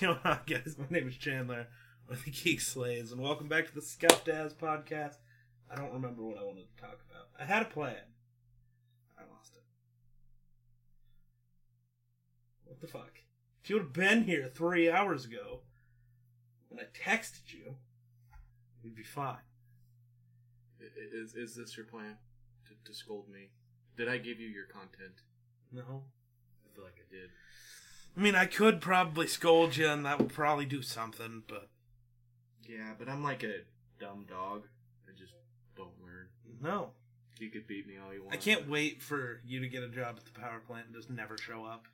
Going on, guys? My name is Chandler with the Geek Slays, and welcome back to the Scout Daz podcast. I don't remember what I wanted to talk about. I had a plan. I lost it. What the fuck? If you would have been here three hours ago when I texted you, we'd be fine. Is is this your plan to, to scold me? Did I give you your content? No. I feel like I did. I mean, I could probably scold you, and that would probably do something, but Yeah, but I'm like a dumb dog. I just don't learn. no. You could beat me all you want. I can't wait for you to get a job at the power plant and just never show up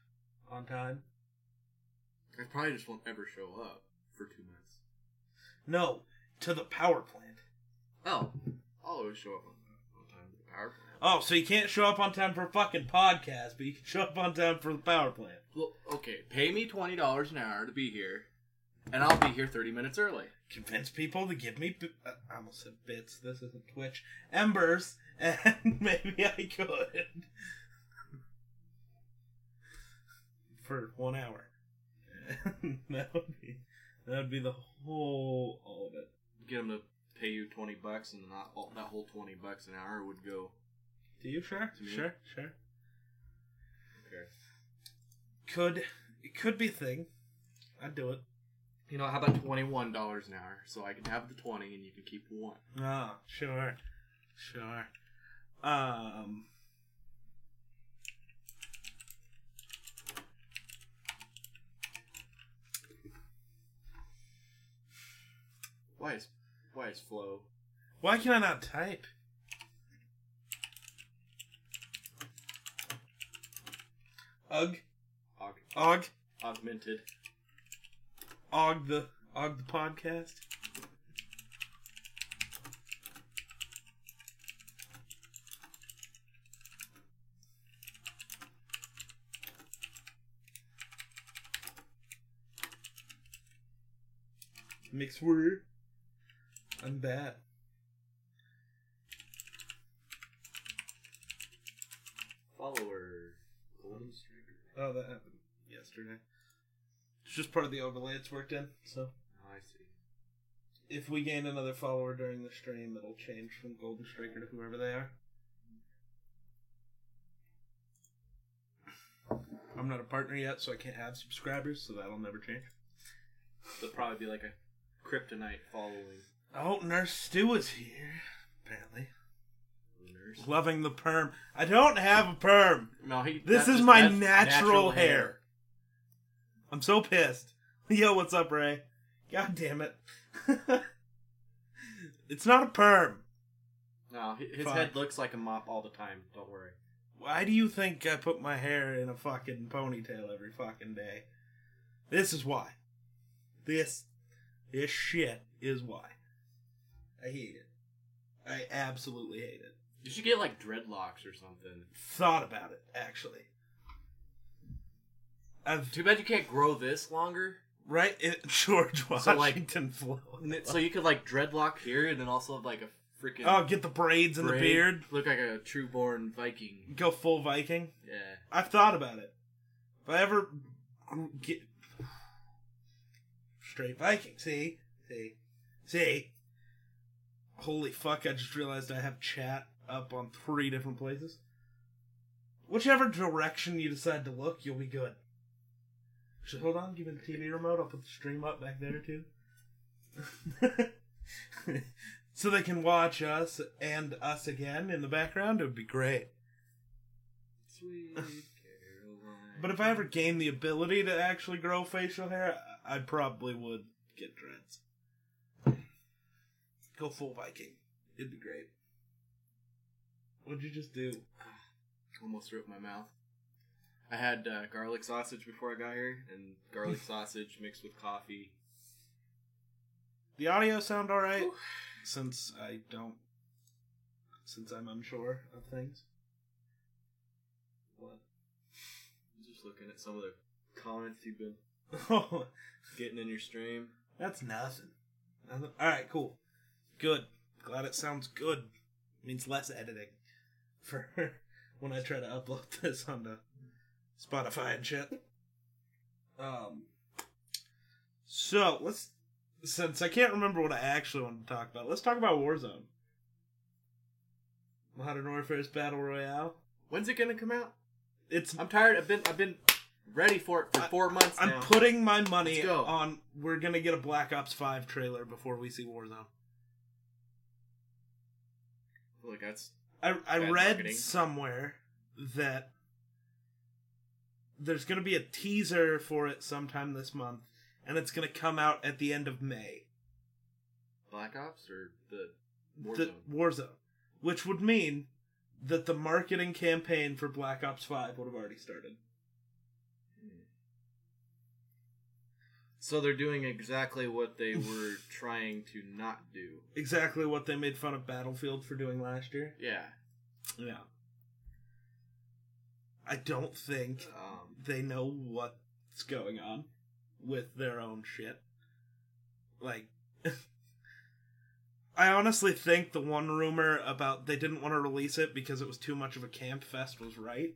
on time. I probably just won't ever show up for two months. No, to the power plant. Oh, I'll always show up on, on time to the power plant. Oh, so you can't show up on time for a fucking podcast, but you can show up on time for the power plant. Well, okay, pay me twenty dollars an hour to be here, and I'll be here thirty minutes early. Convince people to give me. bi- uh, I almost said bits. This isn't Twitch. Embers, and maybe I could. for one hour. that would be. That would be the whole all of it. Get them to pay you twenty bucks, and not all, that whole twenty bucks an hour would go. Do you sure? To me. Sure, sure. Okay. Could it could be a thing. I'd do it. You know, how about twenty one dollars an hour, so I can have the twenty and you can keep one. Ah, sure, sure. Um, Why is why is flow? why can I not type? Ugh, Aug, og, augmented. og the og the podcast. Mix word. I'm bad. Follower. Golden Striker. Oh, that happened yesterday. It's just part of the overlay it's worked in. So Oh, I see. if we gain another follower during the stream, it'll change from Golden Striker to whoever they are. I'm not a partner yet, so I can't have subscribers, so that'll never change. There'll probably be like a kryptonite following Oh, Nurse Stu is here, apparently. nurse. Loving the perm. I don't have a perm. No, he. This is my that's natural, hair. I'm so pissed. Yo, what's up, Ray? God damn it. it's not a perm. No, his Fuck. head looks like a mop all the time. Don't worry. Why do you think I put my hair in a fucking ponytail every fucking day? This is why. This, this shit is why. I hate it. I absolutely hate it. You should get like dreadlocks or something. Thought about it, actually. I've Too bad you can't grow this longer. right it, George So, like- Washington flow. So you could like dreadlock here and then also have like a freaking. Oh, get the braids and the braid. beard. Look like a true born Viking. Go full Viking. Yeah. I've thought about it. If I ever get straight Viking, see, see, see. Holy fuck! I just realized I have chat up on three different places. Whichever direction you decide to look, you'll be good. So hold on, give me the TV remote. I'll put the stream up back there too, so they can watch us and us again in the background. It would be great. Sweet Caroline. But if I ever gained the ability to actually grow facial hair, I probably would get dreads. Go full Viking. It'd be great. What'd you just do? Ah, almost threw up my mouth. I had uh, garlic sausage before I got here, and garlic sausage mixed with coffee. The audio sound alright? Since I don't. Since I'm unsure of things. What? Just looking at some of the comments you've been getting in your stream. that's nothing. nothing. Alright, cool. Good. Glad it sounds good. means less editing. For when I try to upload this onto Spotify and shit. Um, So let's since I can't remember what I actually want to talk about, let's talk about Warzone. Modern Warfare's Battle Royale. When's it gonna come out? It's I'm tired. I've been I've been ready for it for I- four months I'm now. putting my money on we're gonna get a Black Ops Five trailer before we see Warzone. Look, that's I I read marketing. somewhere that there's gonna be a teaser for it sometime this month, and it's gonna come out at the end of May. Black Ops or the Warzone. The Warzone, which would mean that the marketing campaign for Black Ops Five would have already started. Hmm. So they're doing exactly what they were trying to not do. Exactly what they made fun of Battlefield for doing last year. Yeah. Yeah. I don't think Um, they know what's going on with their own shit. Like, I honestly think the one rumor about they didn't want to release it because it was too much of a camp fest was right.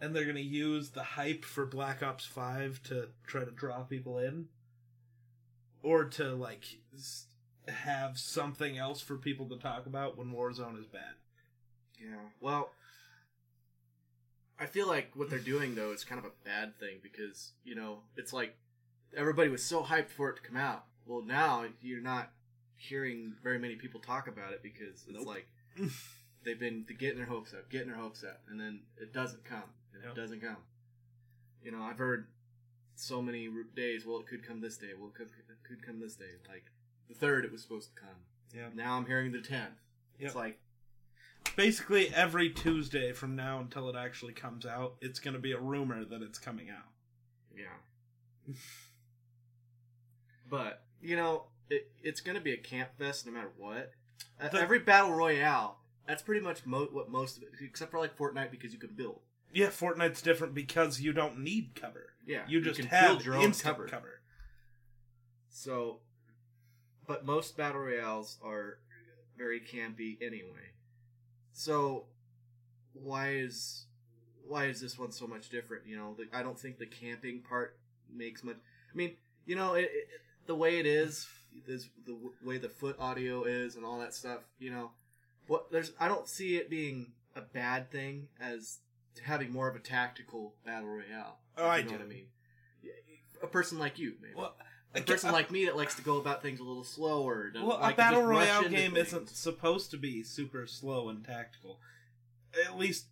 And they're going to use the hype for Black Ops 5 to try to draw people in. Or to, like, have something else for people to talk about when Warzone is bad. yeah. Well, I feel like what they're doing though is kind of a bad thing because you know it's like everybody was so hyped for it to come out. Well, now you're not hearing very many people talk about it because it's Nope. like they've been getting their hopes up, getting their hopes up, and then it doesn't come. and Yep. It doesn't come. You know, I've heard so many days. Well, it could come this day. Well, it could, it could come this day. Like the third, it was supposed to come. Yeah. Now I'm hearing the tenth. Yep. It's like basically every Tuesday from now until it actually comes out, it's going to be a rumor that it's coming out. Yeah. but you know, it, it's going to be a camp fest no matter what. Uh, The- Every battle royale, that's pretty much mo- what most of it, except for like Fortnite because you can build. Yeah, Fortnite's different because you don't need cover. Yeah, You just can have your own cover. cover. So, but most battle royales are very campy anyway. So, why is why is this one so much different? You know, the, I don't think the camping part makes much. I mean, you know, it, it, the way it is is the w- way the foot audio is and all that stuff. You know, what there's I don't see it being a bad thing as having more of a tactical battle royale. Oh, I you know do. what I mean. A person like you, maybe Well, a person like me that likes to go about things a little slower. well, like a battle royale game things. isn't supposed to be super slow and tactical. At least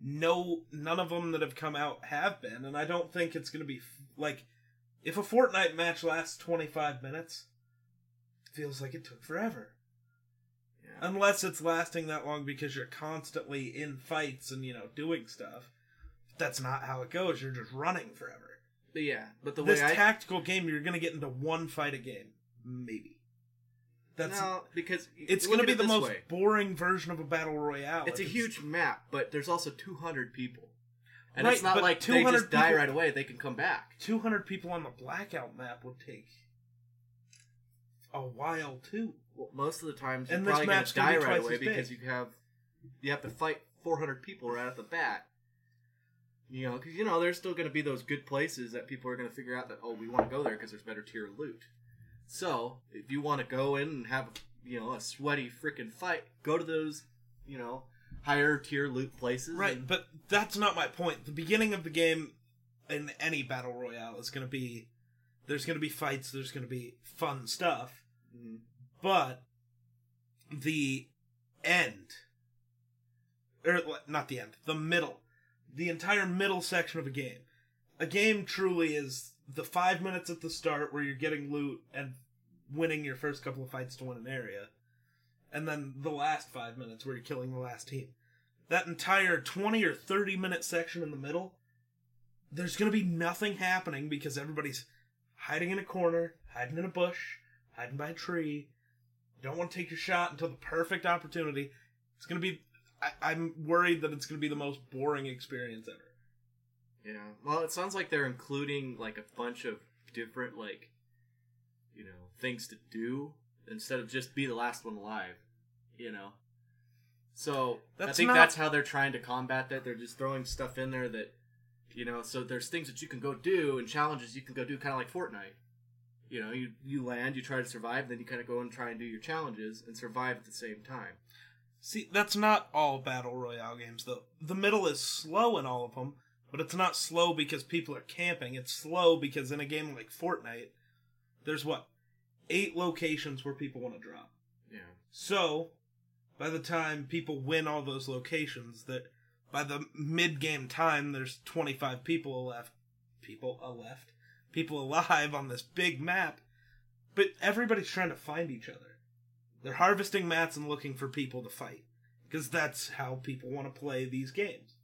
no none of them that have come out have been, and I don't think it's going to be f- like if a Fortnite match lasts 25 minutes, feels like it took forever. Yeah. Unless it's lasting that long because you're constantly in fights and, you know, doing stuff. That's not how it goes. You're just running forever. But yeah, but the this way I tactical game, you're going to get into one fight a game. Maybe. That's no, because It's going to be the most way. boring version of a battle royale. It's a if huge map, but there's also 200 people, and Right, it's not like they 200 just die people- right away. They can come back. 200 people on the blackout map would take a while too. Well, most of the times you're And probably going map's to gonna die be right twice away because you have you have to fight 400 people right at the bat. You know, because you know there's still going to be those good places that people are going to figure out that oh we want to go there because there's better tier loot. So if you want to go in and have you know a sweaty freaking fight, go to those you know higher tier loot places. Right, and- but that's not my point. The beginning of the game in any battle royale is going to be there's going to be fights, there's going to be fun stuff, Mhm. but the end or not the end, the middle, the entire middle section of a game. A game truly is the 5 minutes at the start where you're getting loot and winning your first couple of fights to win an area. And then the last 5 minutes where you're killing the last team that entire 20 or 30 minute section in the middle, there's going to be nothing happening because everybody's hiding in a corner, hiding in a bush, hiding by a tree. You don't want to take your shot until the perfect opportunity. It's going to be. I, I'm worried that it's going to be the most boring experience ever. Yeah. Well, it sounds like they're including like a bunch of different like you know, things to do instead of just be the last one alive, you know. So, I think not- that's how they're trying to combat that. They're just throwing stuff in there that you know, so there's things that you can go do and challenges you can go do kind of like Fortnite. You know, you you land, you try to survive, then you kind of go and try and do your challenges and survive at the same time. See, that's not all battle royale games though. The middle is slow in all of them, but it's not slow because people are camping. It's slow because in a game like Fortnite, there's what eight locations where people want to drop. Yeah. So, by the time people win all those locations, that by the mid-game time, there's 25 people left, people uh, left, people alive on this big map, but everybody's trying to find each other. They're harvesting mats and looking for people to fight because that's how people want to play these games.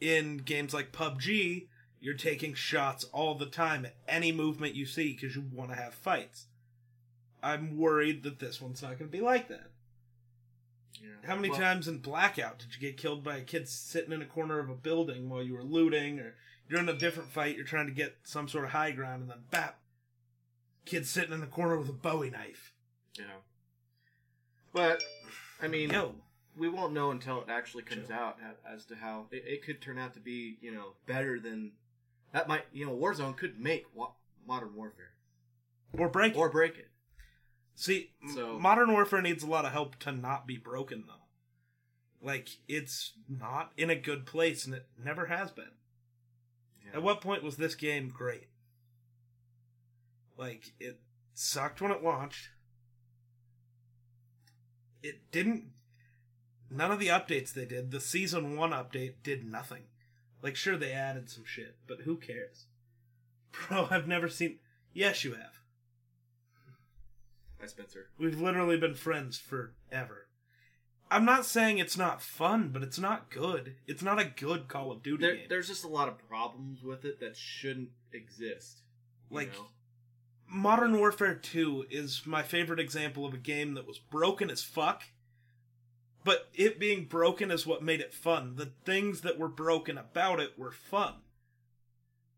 In games like PUBG, you're taking shots all the time at any movement you see because you want to have fights. I'm worried that this one's not going to be like that. Yeah. How many Well, times in Blackout did you get killed by a kid sitting in a corner of a building while you were looting, or you're in a different fight, you're trying to get some sort of high ground, and then bap, kid sitting in the corner with a Bowie knife. Yeah. But I mean, Yo, we won't know until it actually comes Chill. out as to how it, it could turn out to be, you know, better than that might, you know, Warzone could make wa- Modern Warfare or break. or break it. See, So- Modern Warfare needs a lot of help to not be broken, though. Like it's not in a good place, and it never has been. Yeah. At what point was this game great? Like, it sucked when it launched. It didn't. None of the updates they did, the season one update did nothing. Like, sure, they added some shit, but who cares? Bro, I've never seen. Yes, you have. Hi, Spencer. We've literally been friends forever. I'm not saying it's not fun, but it's not good. It's not a good Call of Duty There, game. there's just a lot of problems with it that shouldn't exist. Like, know? Modern Warfare 2 is my favorite example of a game that was broken as fuck, but it being broken is what made it fun. The things that were broken about it were fun.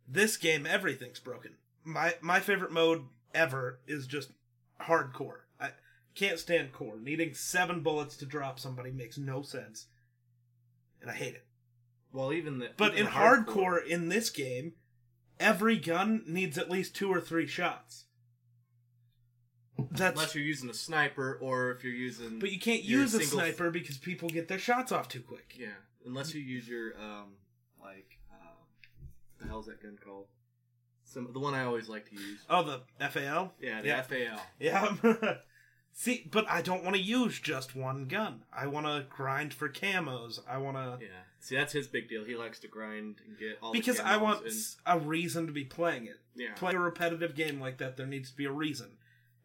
This game, everything's broken. My my favorite mode ever is just hardcore. I can't stand core. Needing seven bullets to drop somebody makes no sense. And I hate it. well, even the But even in the hardcore in this game, every gun needs at least two or three shots. That's unless you're using a sniper or if you're using, but you can't use a sniper because people get their shots off too quick. yeah, unless you use your um, like, um, the hell's that gun called? Some the one I always like to use. Oh, the FAL. Yeah, the Yeah. FAL. Yeah. See, but I don't want to use just one gun. I want to grind for camos. I want to Yeah. See, that's his big deal. He likes to grind and get all the because I want and- a reason to be playing it. yeah. Play a repetitive game like that, there needs to be a reason.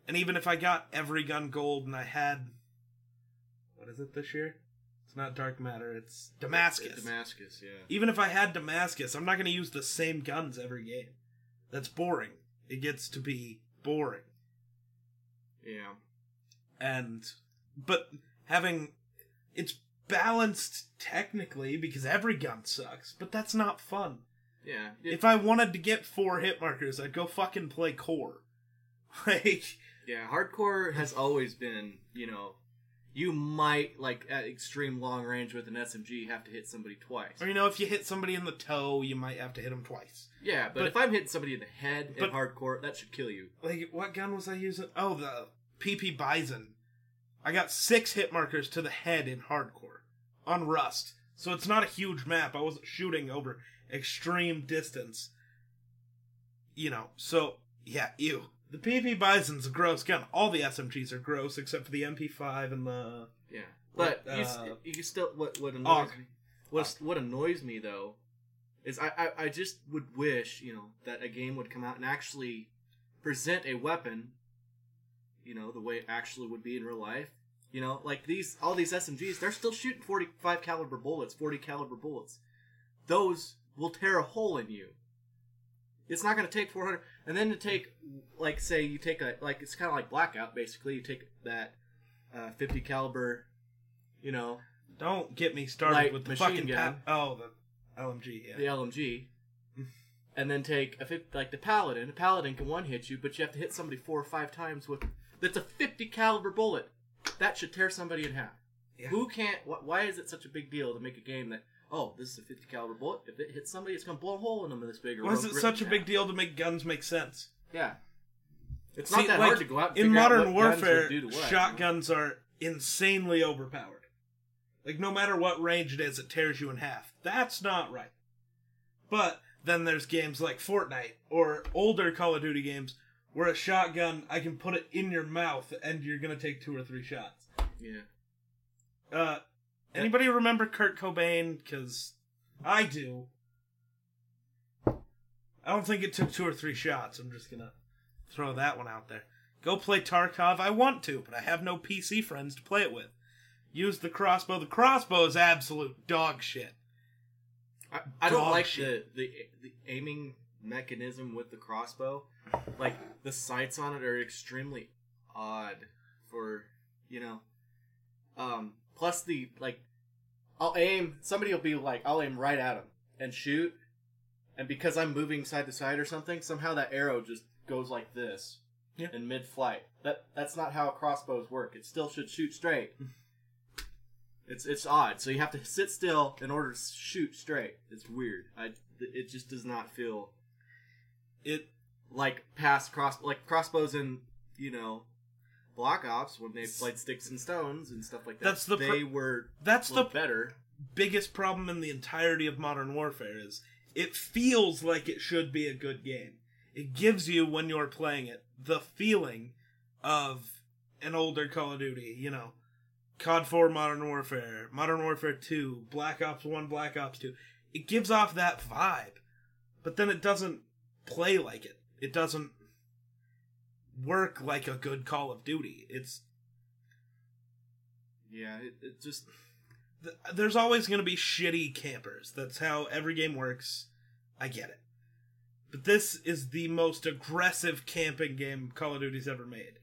And even if I got every gun gold and I had, what is it this year? It's not Dark Matter. It's Damascus. Damascus, yeah. even if I had Damascus, I'm not going to use the same guns every game. That's boring. It gets to be boring. Yeah. and but having it's balanced technically because every gun sucks but that's not fun Yeah. if i wanted to get four hit markers i'd go fucking play core like Yeah, hardcore has always been, you know, you might like at extreme long range with an SMG have to hit somebody twice. or you know if you hit somebody in the toe you might have to hit them twice Yeah, but, But- if I'm hitting somebody in the head but- in hardcore, that should kill you. like what gun was i using oh the pp Bizon i got six hit markers to the head in hardcore on rust so it's not a huge map i wasn't shooting over extreme distance you know so yeah ew the pp Bizon's a gross gun all the smgs are gross except for the mp5 and the Yeah, but What, you, uh, you still what what annoys Aug. me. What what annoys me though is I, I I just would wish you know that a game would come out and actually present a weapon, you know, the way it actually would be in real life. You know, like these all these SMGs, they're still shooting forty five caliber bullets, forty caliber bullets. Those will tear a hole in you. It's not going to take 400 and then to take like say you take a like it's kind of like blackout basically you take that uh, 50 caliber you know don't get me started with the fucking gun. pa- oh the lmg yeah the LMG and then take a 50, like the paladin a paladin can one hit you but you have to hit somebody four or five times with that's a 50 caliber bullet that should tear somebody in half Yeah. who can't wh- why is it such a big deal to make a game that oh this is a 50 caliber bullet if it hits somebody it's going to blow a hole in them this big or why is it such a in big deal to make guns make sense Yeah. It's See, not that like, hard to go out in modern warfare, would do to what. shotguns are insanely overpowered. Like no matter what range it is, it tears you in half. That's not right. But then there's games like Fortnite or older Call of Duty games where a shotgun I can put it in your mouth and you're gonna take two or three shots. Yeah. Uh, anybody remember Kurt Cobain? Because I do. I don't think it took two or three shots. I'm just gonna throw that one out there. Go play Tarkov. I want to, but I have no PC friends to play it with. Use the crossbow. The crossbow is absolute dog shit. I, I don't Dog like shit. the, the the aiming mechanism with the crossbow. Like the sights on it are extremely odd for you know. Um. Plus the like, I'll aim. Somebody will be like, I'll aim right at him and shoot, and because I'm moving side to side or something, somehow that arrow just goes like this Yeah. in mid-flight. That that's not how crossbows work. It still should shoot straight. It's it's odd. So you have to sit still in order to shoot straight. It's weird. I it just does not feel It like past cross like crossbows and you know Black Ops when they played sticks and stones and stuff like that. That's the they pr- were that's the better. biggest problem in the entirety of modern warfare is it feels like it should be a good game. It gives you when you're playing it the feeling of an older Call of Duty, you know, COD 4 Modern Warfare, Modern Warfare 2, Black Ops 1, Black Ops 2. It gives off that vibe. But then it doesn't play like it. It doesn't work like a good Call of Duty. It's Yeah, it, it just there's always going to be shitty campers. That's how every game works. I get it. But this is the most aggressive camping game Call of Duty's ever made.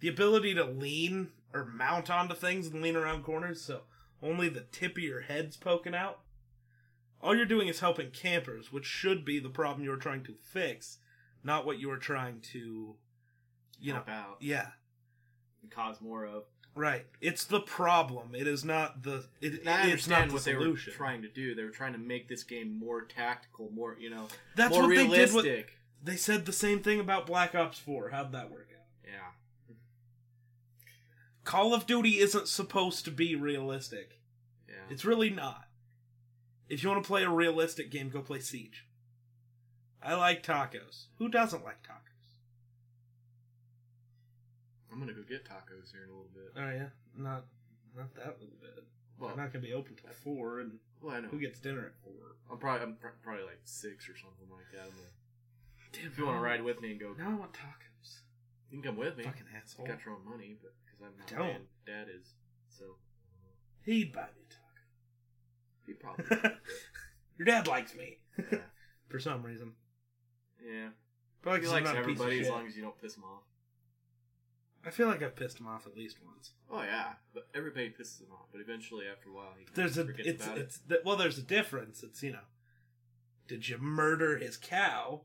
The ability to lean or mount onto things and lean around corners so only the tip of your head's poking out. All you're doing is helping campers, which should be the problem you're trying to fix, not what you are trying to, you know, help out yeah. and cause more of. Right. It's the problem. It is not the. It, And I it's not understand the what they were solution. trying to do. They were trying to make this game more tactical, more you know, That's more what they did. realistic. With, they said the same thing about Black Ops Four. How'd that work out? Yeah, Call of Duty isn't supposed to be realistic. yeah. It's really not. If you want to play a realistic game, go play Siege. I like tacos. Who doesn't like tacos? I'm gonna go get tacos here in a little bit. Oh yeah, not not that little bit. Well, They're not gonna be open till four, and well, I know. who gets dinner at four? I'm probably I'm pr- probably like six or something like that. I'm gonna, Damn, if you want to ride with me and go, Now I want tacos. you can come with me. Fucking You asshole. got your own money, but because I'm not Don't. Dad is. So He'd buy me he probably. Your dad likes me yeah. for some reason. yeah. Probably He 'cause I'm likes not a piece of everybody as shit. long as you don't piss him off. I feel like I've pissed him off at least once. Oh yeah, but everybody pisses him off. But eventually, after a while, he There's a forgets it's about it's th- well, there's a difference. It's you know, did you murder his cow,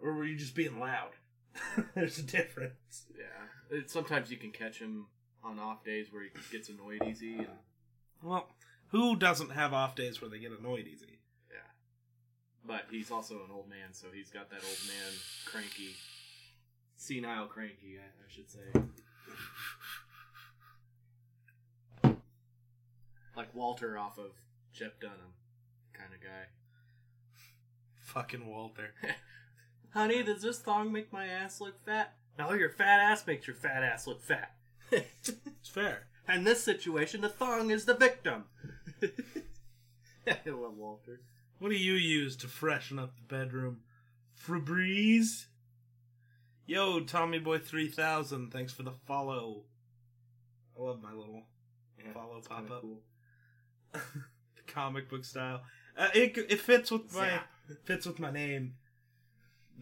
or were you just being loud? there's a difference. Yeah. It, sometimes you can catch him on off days where he gets annoyed easy, and Well, who doesn't have off days where they get annoyed easy? yeah. But he's also an old man, so he's got that old man cranky, senile cranky, I, I should say. Like Walter off of Jeff Dunham, kind of guy. Fucking Walter. Honey, does this thong make my ass look fat? No, your fat ass makes your fat ass look fat. It's fair. In this situation, the thong is the victim. I love Walter. What do you use to freshen up the bedroom? Febreze? Yo, Tommy Boy 3000, thanks for the follow. I love my little Yeah, follow pop up. cool. the comic book style. Uh, it it fits with my it fits with my name.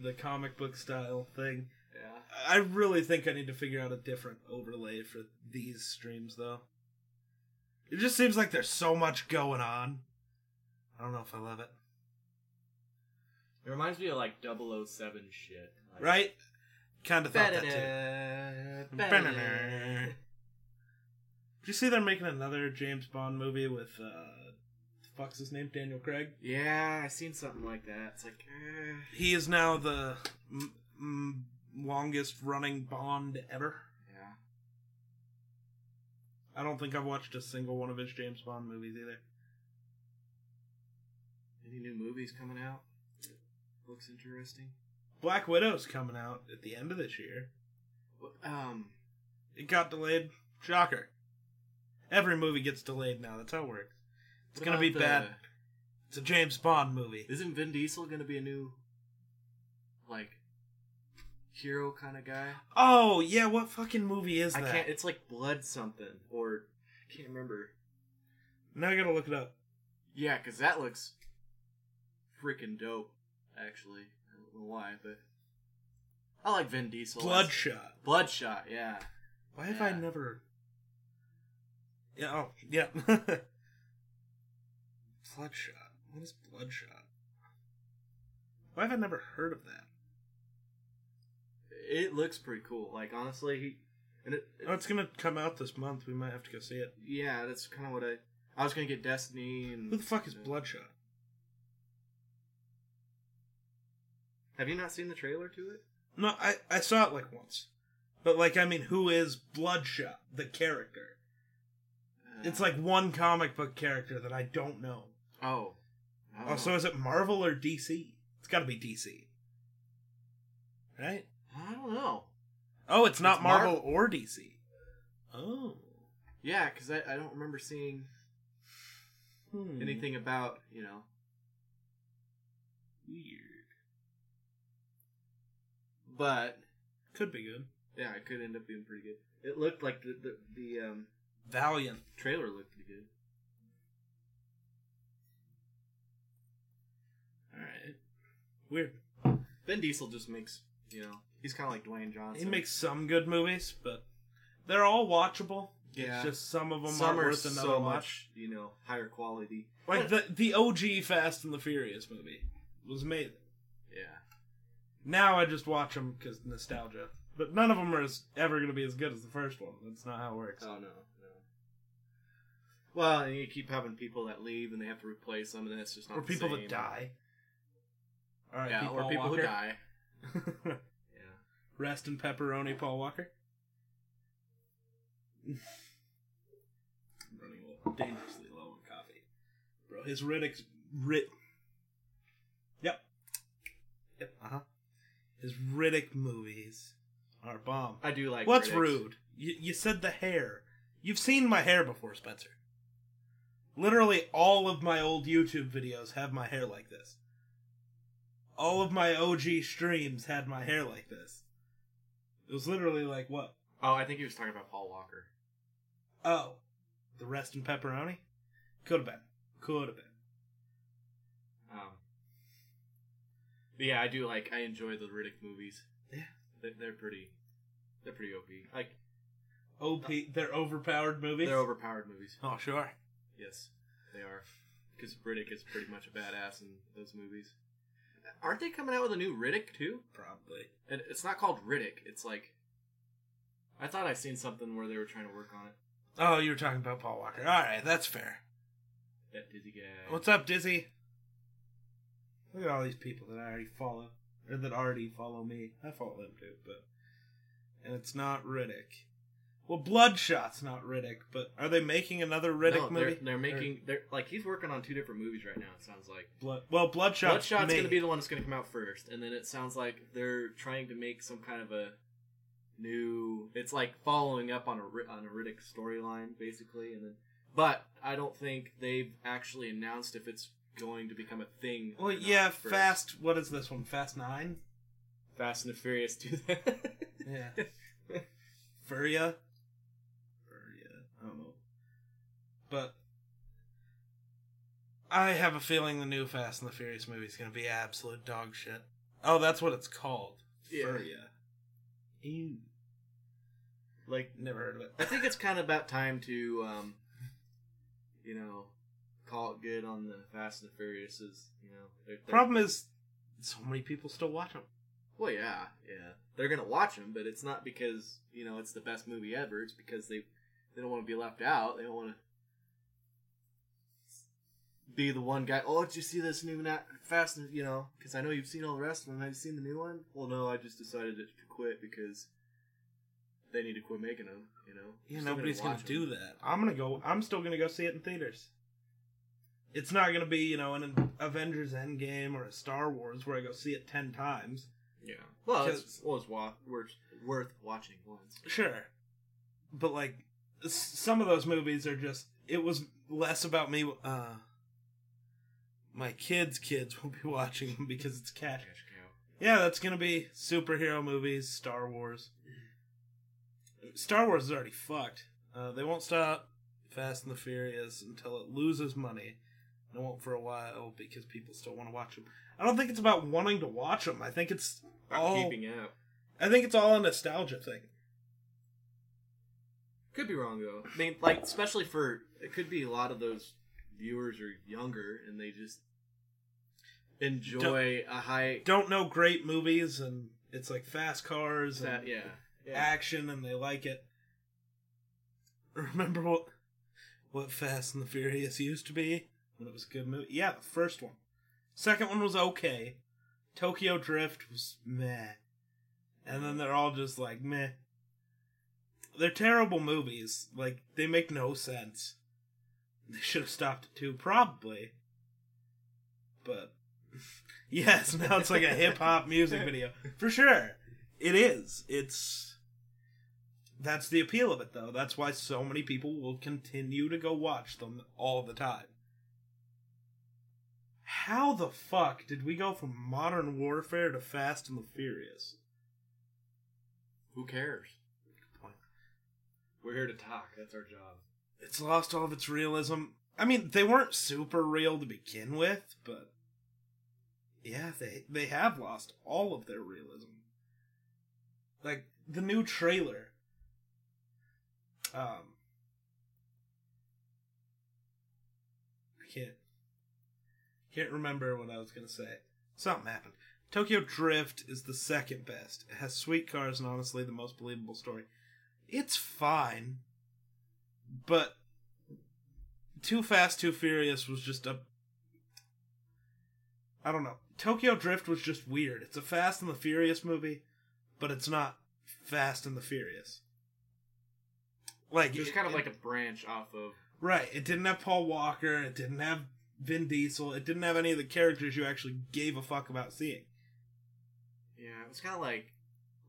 The comic book style thing. Yeah. I really think I need to figure out a different overlay for these streams though. It just seems like there's so much going on. I don't know if I love it. It reminds me of like 007 shit. Like, Right? Kind of thought that too. Ba-da-da. Did you see they're making another James Bond movie with uh the fuck's his name? Daniel Craig? Yeah, I seen something like that. It's like, eh. He is now the m- m- longest running Bond ever. I don't think I've watched a single one of his James Bond movies either. Any new movies coming out? Looks interesting. Black Widow's coming out at the end of this year. Um, It got delayed. Shocker. Every movie gets delayed now. That's how it works. It's gonna be about bad. the- It's a James Bond movie. Isn't Vin Diesel gonna be a new, like, hero kind of guy? Oh yeah, what fucking movie is I that? can't. It's like Blood something, or I can't remember. Now I gotta look it up. Yeah, because that looks freaking dope. Actually, I don't know why, but I like Vin Diesel. Bloodshot. Bloodshot. Yeah. Why have I never? Yeah. Oh yeah. Bloodshot. What is Bloodshot? Why have I never heard of that? It looks pretty cool. Like honestly, he and it. Oh, it's gonna come out this month. We might have to go see it. yeah, that's kind of what I. I was gonna get Destiny and. Who the fuck is Bloodshot? Have you not seen the trailer to it? No, I I saw it like once, but like I mean, who is Bloodshot? The character. It's Uh, like one comic book character that I don't know. oh. Oh, so know. is it Marvel or DC? It's got to be DC, right? I don't know. Oh, it's not It's Mar- Marvel or DC. Oh, Yeah, because I, I don't remember seeing Hmm. anything about you know. weird. But Could be good. yeah, it could end up being pretty good. It looked like the the, the um, Valiant. trailer looked pretty good. All right. Weird. Vin Diesel just makes you know he's kind of like Dwayne Johnson. He makes some good movies, but they're all watchable. Yeah. It's just some of them some aren't are worth another so watch. much you know higher quality. Like the the OG Fast and the Furious movie was amazing. Yeah. Now I just watch them because nostalgia. But none of them are as, ever going to be as good as the first one. That's not how it works. Oh no, no. Well, and you keep having people that leave and they have to replace them, and then it's just not or people same. that die. All right, Yeah, Paul or people who die. Yeah. Rest in pepperoni, Paul Walker. I'm running low, dangerously low on coffee, bro. His Riddick's Rid. Yep. Yep. Uh huh. His Riddick movies are bomb. I do like. What's Riddick's. rude? You, you said the hair. You've seen my hair before, Spencer. Literally all of my old YouTube videos have my hair like this. All of my OG streams had my hair like this. It was literally like what? Oh, I think he was talking about Paul Walker. Oh, the rest in pepperoni? Could have been. Could have been. Um, but yeah, I do like. I enjoy the Riddick movies. Yeah. they're, they're pretty. They're pretty OP. Like OP, they're overpowered movies. they're overpowered movies. Oh, sure. Yes, they are. Because Riddick is pretty much a badass in those movies. Aren't they coming out with a new Riddick too? Probably. And it's not called Riddick. It's like. I thought I seen something where they were trying to work on it. Oh, you were talking about Paul Walker. All right, that's fair. That dizzy guy. What's up, Dizzy? Look at all these people that I already follow, or that already follow me. I follow them too, but and it's not Riddick. Well, Bloodshot's not Riddick, but are they making another Riddick no, movie? They're, they're making. They're like he's working on two different movies right now. It sounds like. Blood. Well, Bloodshot's, Bloodshot's going to be the one that's going to come out first, and then it sounds like they're trying to make some kind of a new. It's like following up on a on a Riddick storyline, basically, and then. But I don't think they've actually announced if it's going to become a thing. Well, yeah, first. Fast. What is this one? Fast Nine. Fast and the Furious do that. Yeah. Furia. I don't know. But I have a feeling the new Fast and the Furious movie is going to be absolute dog shit. Oh, that's what it's called. Yeah. Furia. Ew. like Never heard of it. I think it's kind of about time to, um, you know, call it good on the Fast and the Furiouses. You know, they're, they're- Problem is, so many people still watch them. Well, yeah, yeah, they're gonna watch them, but it's not because you know it's the best movie ever. It's because they they don't want to be left out. They don't want to. Be the one guy. Oh, did you see this new na- Fast? You know, because I know you've seen all the rest of them. Have you seen the new one? Well, no, I just decided to quit because they need to quit making them. You know, Yeah, Still nobody's gonna, watch do 'em. that. I'm gonna go. I'm still gonna go see it in theaters. It's not gonna be you know an Avengers Endgame or a Star Wars where I go see it ten times. Yeah. Well, Because- it's, well, it's wa- worth worth watching once. Sure, but like s- some of those movies are just. It was less about me. Uh, my kids' kids will be watching them because it's cash. Yeah, that's gonna be superhero movies, Star Wars. Star Wars is already fucked. Uh, they won't stop Fast and the Furious until it loses money. It won't for a while because people still want to watch them. I don't think it's about wanting to watch them. I think it's About all. keeping up. I think it's all a nostalgia thing. Could be wrong though. I mean, like especially for it could be a lot of those viewers are younger and they just enjoy a high Don't know great movies, and it's like fast cars and yeah yeah. action, and they like it. Remember what what Fast and the Furious used to be when it was a good movie? Yeah, the first one. Second one was okay. Tokyo Drift was meh. And then they're all just like meh. They're terrible movies. Like they make no sense. They should have stopped it too, probably. But yes, now it's like a hip hop music video for sure. It is. It's that's the appeal of it, though. That's why so many people will continue to go watch them all the time. How the fuck did we go from Modern Warfare to Fast and the Furious? Who cares? We're here to talk. That's our job. It's lost all of its realism. I mean, they weren't super real to begin with, but yeah, they they have lost all of their realism. Like the new trailer. Um I can't can't remember what I was gonna say. Something happened. Tokyo Drift is the second best. It has sweet cars and honestly the most believable story. It's fine, but Too Fast, Too Furious was just a. I don't know. Tokyo Drift was just weird. It's a Fast and the Furious movie, but it's not Fast and the Furious. Like It was it- kind of it- like a branch off of. Right. It didn't have Paul Walker. It didn't have Vin Diesel. It didn't have any of the characters you actually gave a fuck about seeing. Yeah, it was kind of like,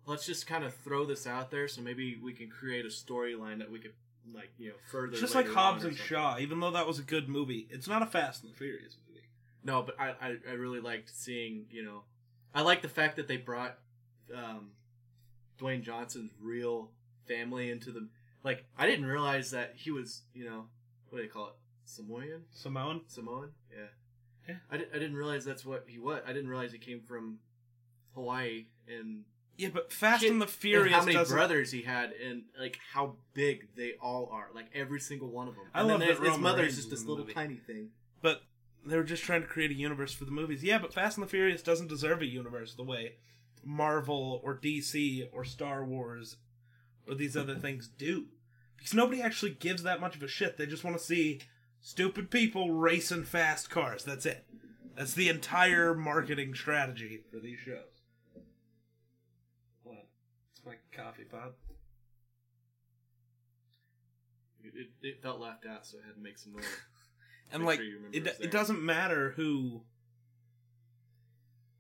let's just kind of throw this out there, so maybe we can create a storyline that we could like you know further. Just like Hobbs and. Shaw. Even though that was a good movie, it's not a Fast and the Furious movie. No, but I, I I really liked seeing you know, I like the fact that they brought um, Dwayne Johnson's real family into the like. I didn't realize that he was you know what do they call it Samoan Samoan. Samoan yeah. Yeah. I, di- I didn't realize that's what he was. I didn't realize he came from Hawaii and Yeah, but Fast Kid- and the and Furious how many doesn't. brothers he had and like how big they all are like every single one of them I and love then that his, Roman mother's just this little movie. tiny thing But they were just trying to create a universe for the movies. Yeah, but Fast and the Furious doesn't deserve a universe the way Marvel or DC or Star Wars or these other things do. Because nobody actually gives that much of a shit. They just want to see stupid people racing fast cars. That's it. That's the entire marketing strategy for these shows. What? It's my coffee pot. it, it, it felt left out so I had to make some noise And Make like, sure you remember it, it doesn't matter who,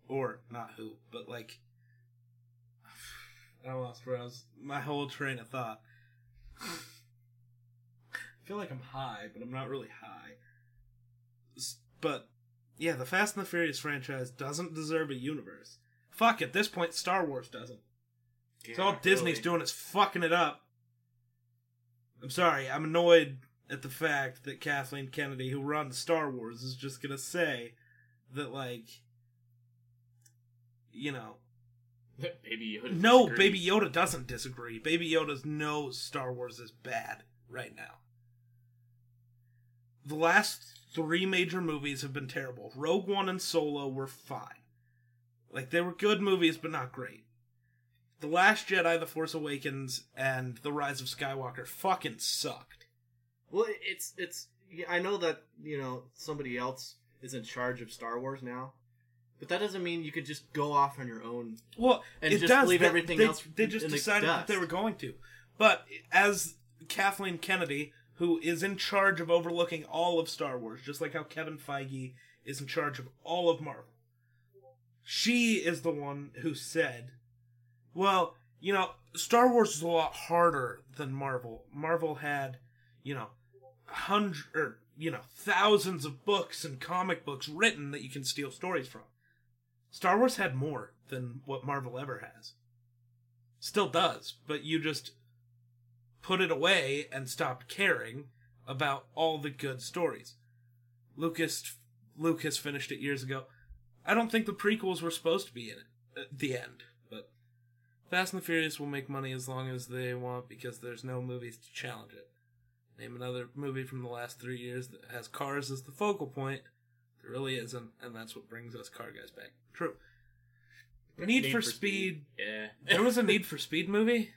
or not who, but like, I lost where I was. My whole train of thought. I feel like I'm high, but I'm not really high. But yeah, the Fast and the Furious franchise doesn't deserve a universe. Fuck, at this point, Star Wars doesn't. So all Disney's really. doing It's fucking it up. I'm sorry, I'm annoyed at the fact that Kathleen Kennedy, who runs Star Wars, is just gonna say that, like, you know, baby Yoda no, disagrees. Baby Yoda doesn't disagree. Baby Yoda knows Star Wars is bad right now. The last three major movies have been terrible. Rogue One and Solo were fine. Like, they were good movies, but not great. The Last Jedi, The Force Awakens, and The Rise of Skywalker fucking sucked. well it's it's yeah, I know that you know somebody else is in charge of Star Wars now, but that doesn't mean you could just go off on your own. Well, And it just does. leave They- everything they, else They just in the decided that they were going to. But as Kathleen Kennedy, who is in charge of overlooking all of Star Wars, just like how Kevin Feige is in charge of all of Marvel, she is the one who said, "Well, you know, Star Wars is a lot harder than Marvel. Marvel had, you know, hundred or you know thousands of books and comic books written that you can steal stories from. Star Wars had more than what Marvel ever has. Still does, but you just put it away and stopped caring about all the good stories. Lucas Lucas finished it years ago. I don't think the prequels were supposed to be in it at the end, Fast and the Furious will make money as long as they want because there's no movies to challenge it. Name another movie from the last three years that has cars as the focal point. There really isn't, and that's what brings us car guys back. True. Need, for, Speed. Yeah. There was a Need for Speed movie.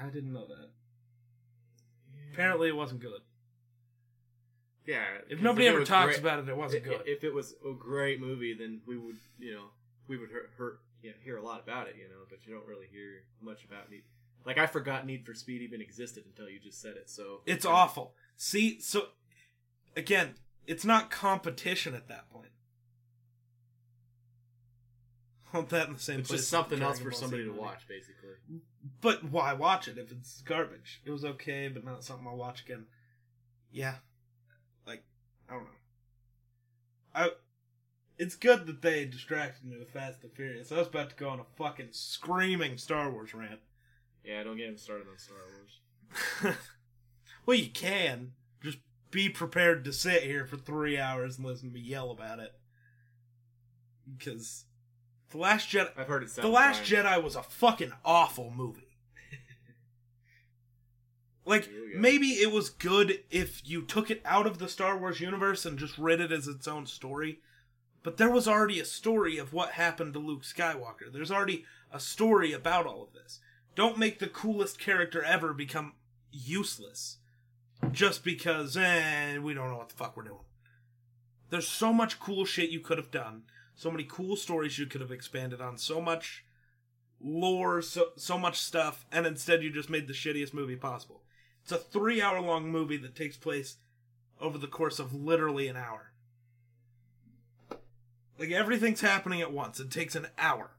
I didn't know that. Apparently, it wasn't good. Yeah. If nobody it ever talks great- about it, it wasn't i- good. If it was a great movie, then we would, you know, we would hurt, hear, yeah, hear a lot about it, you know. But you don't really hear much about Need. Like I forgot Need for Speed even existed until you just said it. So It's awful. See, so again, it's not competition at that point. Hold that in the same It's place. just something else for somebody to watch, basically. But why watch it if it's garbage? It was okay, but not something I'll watch again. Yeah, like I don't know. I. It's good that they distracted me with Fast and Furious. I was about to go on a fucking screaming Star Wars rant. Yeah, don't get him started on Star Wars. well, you can. Just be prepared to sit here for three hours and listen to me yell about it. Because The Last Jedi. I've heard it. Said. The Last. Jedi was a fucking awful movie. like, Here we go. maybe it was good if you took it out of the Star Wars universe and just read it as its own story. But there was already a story of what happened to Luke Skywalker. There's already a story about all of this. Don't make the coolest character ever become useless just because, eh, we don't know what the fuck we're doing. There's so much cool shit you could have done, so many cool stories you could have expanded on, so much lore, so so much stuff, and instead you just made the shittiest movie possible. It's a three hour long movie that takes place over the course of literally an hour. Like everything's happening at once. It takes an hour.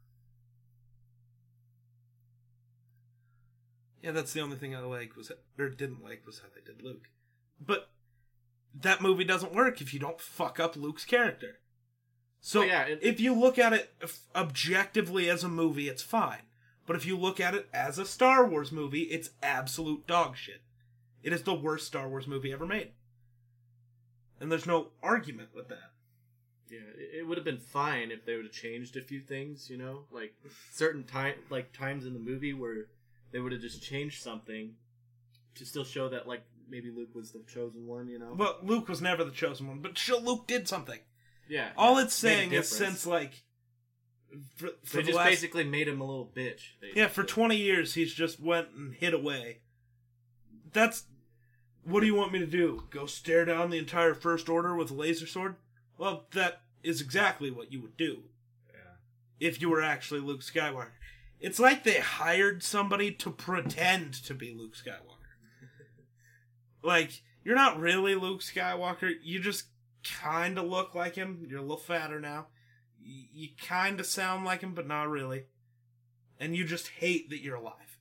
Yeah, that's the only thing I like was or didn't like was how they did Luke. But that movie doesn't work if you don't fuck up Luke's character. So Oh, yeah, it- if you look at it objectively as a movie, it's fine. But if you look at it as a Star Wars movie, it's absolute dog shit. It is the worst Star Wars movie ever made. And there's no argument with that. Yeah, it, would have been fine if they would have changed a few things, you know, like certain time, like times in the movie where they would have just changed something to still show that, like maybe Luke was the chosen one, you know. But Luke was never the chosen one. But Luke did something. yeah, All it's saying is since like for, for they the just last basically made him a little bitch. yeah for 20 years he's just went and hid away. That's what do you want me to do? Go stare down the entire first order with a laser sword? Well, that is exactly what you would do Yeah. if you were actually Luke Skywalker. It's like they hired somebody to pretend to be Luke Skywalker. like, you're not really Luke Skywalker. You just kind of look like him. You're a little fatter now. Y- You kind of sound like him, but not really. And you just hate that you're alive.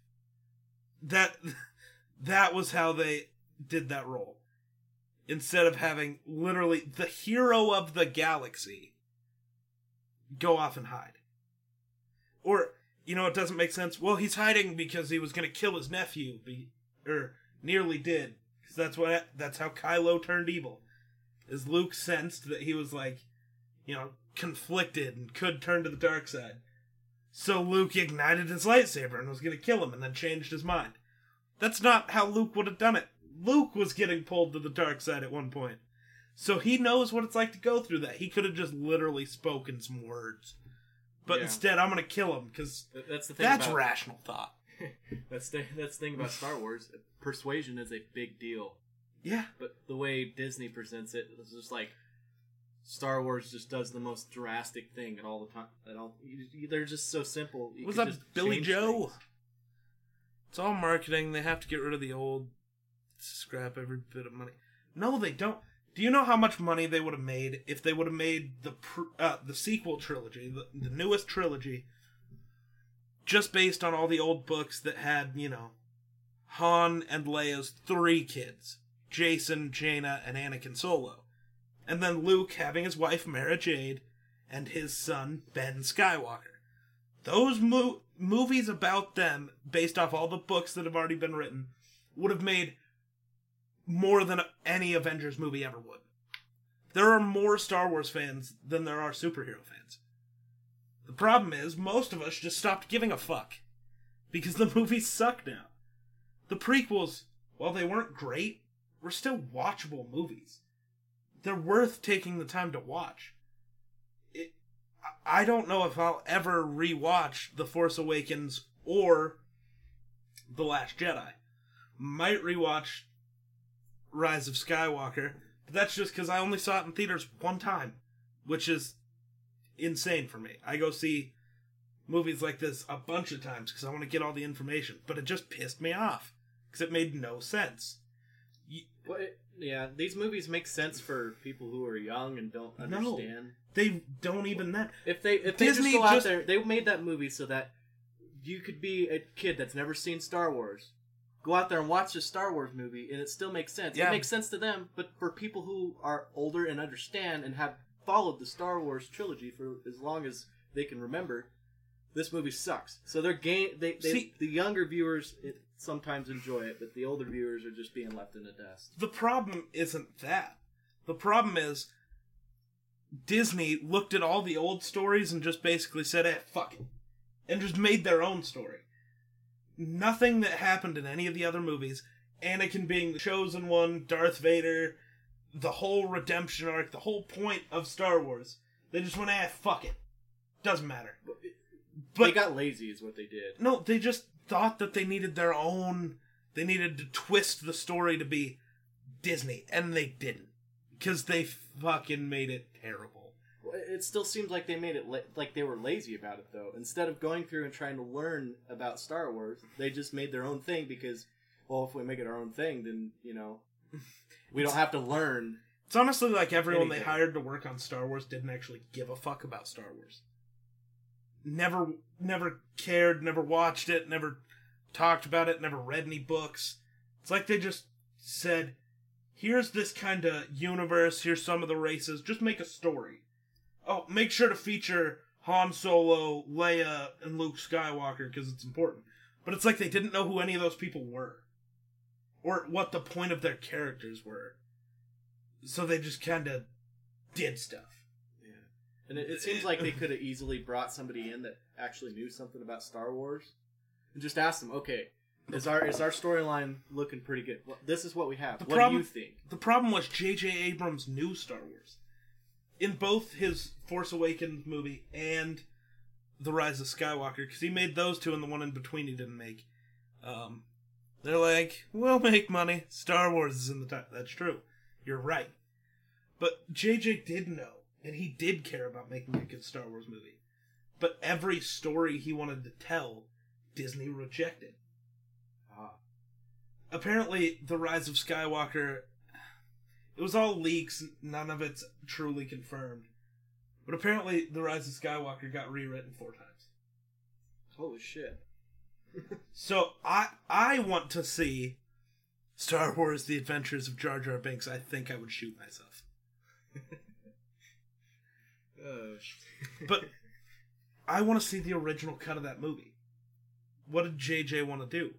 That that was how they did that role. Instead of having literally the hero of the galaxy go off and hide. Or, you know, it doesn't make sense. Well, he's hiding because he was going to kill his nephew, be, or nearly did. Because that's what that's how Kylo turned evil. Is Luke sensed that he was like, you know, conflicted and could turn to the dark side. So Luke ignited his lightsaber and was going to kill him, and then changed his mind. That's not how Luke would have done it. Luke was getting pulled to the dark side at one point. So he knows what it's like to go through that. He could have just literally spoken some words. But Yeah. instead, I'm going to kill him because Th- That's the thing. that's about, rational thought. That's the that's the thing about Star Wars. Persuasion is a big deal. Yeah. But the way Disney presents it, it's just like Star Wars just does the most drastic thing at all the time. At all, they're just so simple. You that just Billy Joe? things. It's all marketing. They have to get rid of the old, scrap every bit of money. No, they don't. Do you know how much money they would have made if they would have made the pr- uh, the sequel trilogy, the, the newest trilogy, just based on all the old books that had you know, Han and Leia's three kids, Jacen, Jaina, and Anakin Solo, and then Luke having his wife Mara Jade and his son Ben Skywalker those mo- movies about them, based off all the books that have already been written, would have made more than any Avengers movie ever would. There are more Star Wars fans than there are superhero fans. The problem is, most of us just stopped giving a fuck. Because the movies suck now. The prequels, while they weren't great, were still watchable movies. They're worth taking the time to watch. It, I don't know if I'll ever rewatch The Force Awakens or The Last Jedi. Might rewatch Rise of Skywalker, but that's just because I only saw it in theaters one time, which is insane for me. I go see movies like this a bunch of times because I want to get all the information, but it just pissed me off because it made no sense. Well, it- yeah, these movies make sense for people who are young and don't No. understand. They don't even that. If they if they Disney just go out just- there, they made that movie so that you could be a kid that's never seen Star Wars. Go out there and watch a Star Wars movie, and it still makes sense. Yeah. It makes sense to them, but for people who are older and understand and have followed the Star Wars trilogy for as long as they can remember, this movie sucks. So they're gain they, they See- the younger viewers it, sometimes enjoy it, but the older viewers are just being left in the dust. The problem isn't that. The problem is Disney looked at all the old stories and just basically said, "Eh, fuck it," and just made their own story. Nothing that happened in any of the other movies, Anakin being the chosen one, Darth Vader, the whole redemption arc, the whole point of Star Wars, they just went, "Ah, fuck it, doesn't matter." But they got lazy, is what they did. no, they just thought that they needed their own. They needed to twist the story to be Disney, and they didn't because they fucking made it terrible. It still seems like they made it la- like they were lazy about it, though. Instead of going through and trying to learn about Star Wars, they just made their own thing because, well, if we make it our own thing, then you know, we don't have to learn. It's honestly like everyone they hired to work on Star Wars didn't actually give a fuck about Star Wars. Never, never cared, never watched it, never talked about it, never read any books. It's like they just said, "Here's this kind of universe. Here's some of the races. Just make a story. Oh, make sure to feature Han Solo, Leia, and Luke Skywalker because it's important." But it's like they didn't know who any of those people were, or what the point of their characters were so they just kind of did stuff. Yeah. And it, it seems like they could have easily brought somebody in that actually knew something about Star Wars, and just asked them, "Okay, is our is our storyline looking pretty good? Well, this is what we have. The what problem- do you think?" The problem was J.J. Abrams knew Star Wars. In both his Force Awakens movie and The Rise of Skywalker, because he made those two and the one in between he didn't make. Um, they're like, we'll make money. Star Wars is in the top. That's true. You're right. But J.J. did know, and he did care about making a good Star Wars movie. But every story he wanted to tell, Disney rejected. Ah. apparently the rise of skywalker it was all leaks none of it's truly confirmed. But apparently the rise of skywalker got rewritten four times. Holy shit! so i i want to see star wars the adventures of jar jar binks. I think i would shoot myself. Oh, but i want to see the original cut of that movie. What did jj want to do?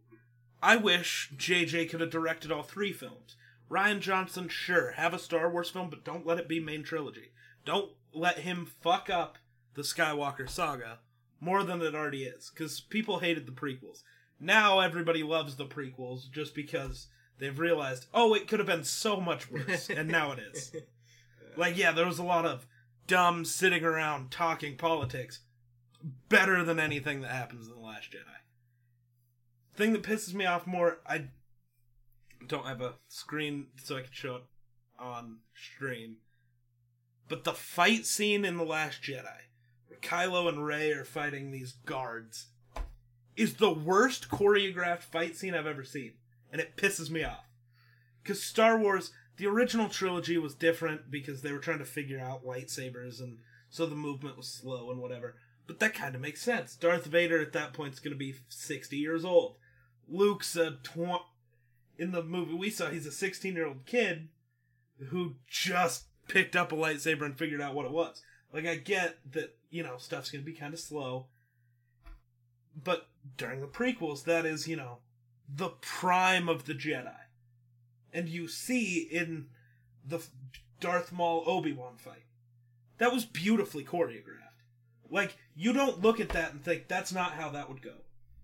I wish jj could have directed all three films rian johnson sure have a star wars film but don't let it be main trilogy. Don't let him fuck up the skywalker saga more than it already is because people hated the prequels. Now everybody loves the prequels just because they've realized oh it could have been so much worse and now it is. Like yeah there was a lot of dumb sitting around talking politics better than anything that happens in the last jedi. Thing that pisses me off more i don't have a screen so I can show it on stream. But the fight scene in The Last Jedi, where Kylo and Rey are fighting these guards, is the worst choreographed fight scene I've ever seen. And it pisses me off. Because Star Wars, the original trilogy was different because they were trying to figure out lightsabers and so the movement was slow and whatever. But that kind of makes sense. Darth Vader at that point is going to be 60 years old. Luke's a tw- in the movie we saw, he's a 16 year old kid who just picked up a lightsaber and figured out what it was. Like, I get that, you know, stuff's going to be kind of slow. But during the prequels, that is, you know, the prime of the Jedi. And you see in the Darth Maul Obi Wan fight, that was beautifully choreographed. Like, you don't look at that and think that's not how that would go.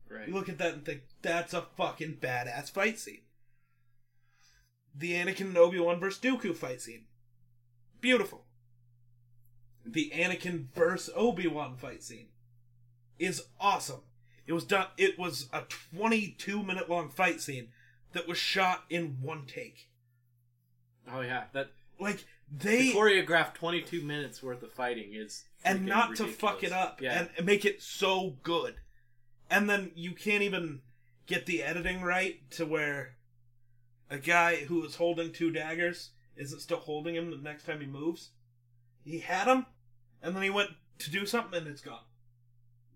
Right. You look at that and think that's a fucking badass fight scene. The Anakin and Obi Wan versus Dooku fight scene, beautiful. The Anakin versus Obi Wan fight scene is awesome. It was done. It was a 22 minute long fight scene that was shot in one take. Oh yeah, that Like they the choreographed 22 minutes worth of fighting is and not to fuck it up Yeah, and make it so good. And then you can't even get the editing right to where a guy who is holding two daggers isn't still holding him the next time he moves. He had him, and then he went to do something and it's gone.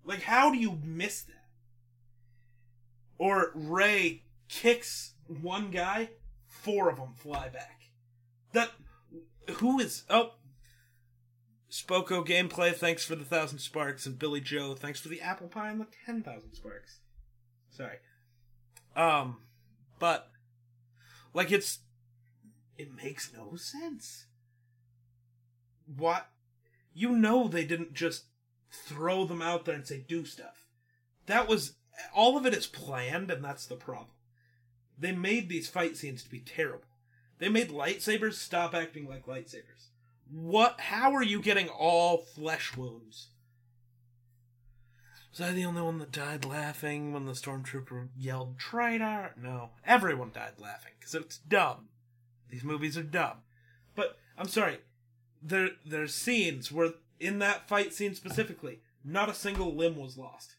Like, how do you miss that? Or Rey kicks one guy, four of them fly back. That who is oh Spoko gameplay, thanks for the thousand sparks, and Billy Joe, thanks for the apple pie and the ten thousand sparks. Sorry. Um, but like it's it makes no sense. What you know they didn't just throw them out there and say do stuff. That was all of it is planned, and that's the problem. They made these fight scenes to be terrible. They made lightsabers stop acting like lightsabers. What? How are you getting all flesh wounds? Was I the only one that died laughing when the stormtrooper yelled "traitor"? No, everyone died laughing because it's dumb. These movies are dumb. But I'm sorry, there there's scenes where in that fight scene specifically, not a single limb was lost.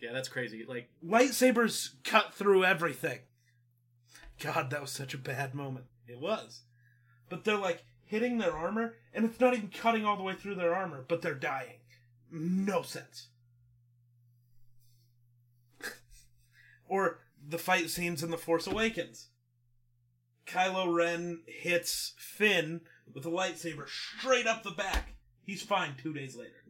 yeah, that's crazy. Like Lightsabers cut through everything. God, that was such a bad moment. It was. But they're like hitting their armor, and it's not even cutting all the way through their armor, but they're dying. No sense. Or the fight scenes in The Force Awakens. Kylo Ren hits Finn with a lightsaber straight up the back. He's fine two days later.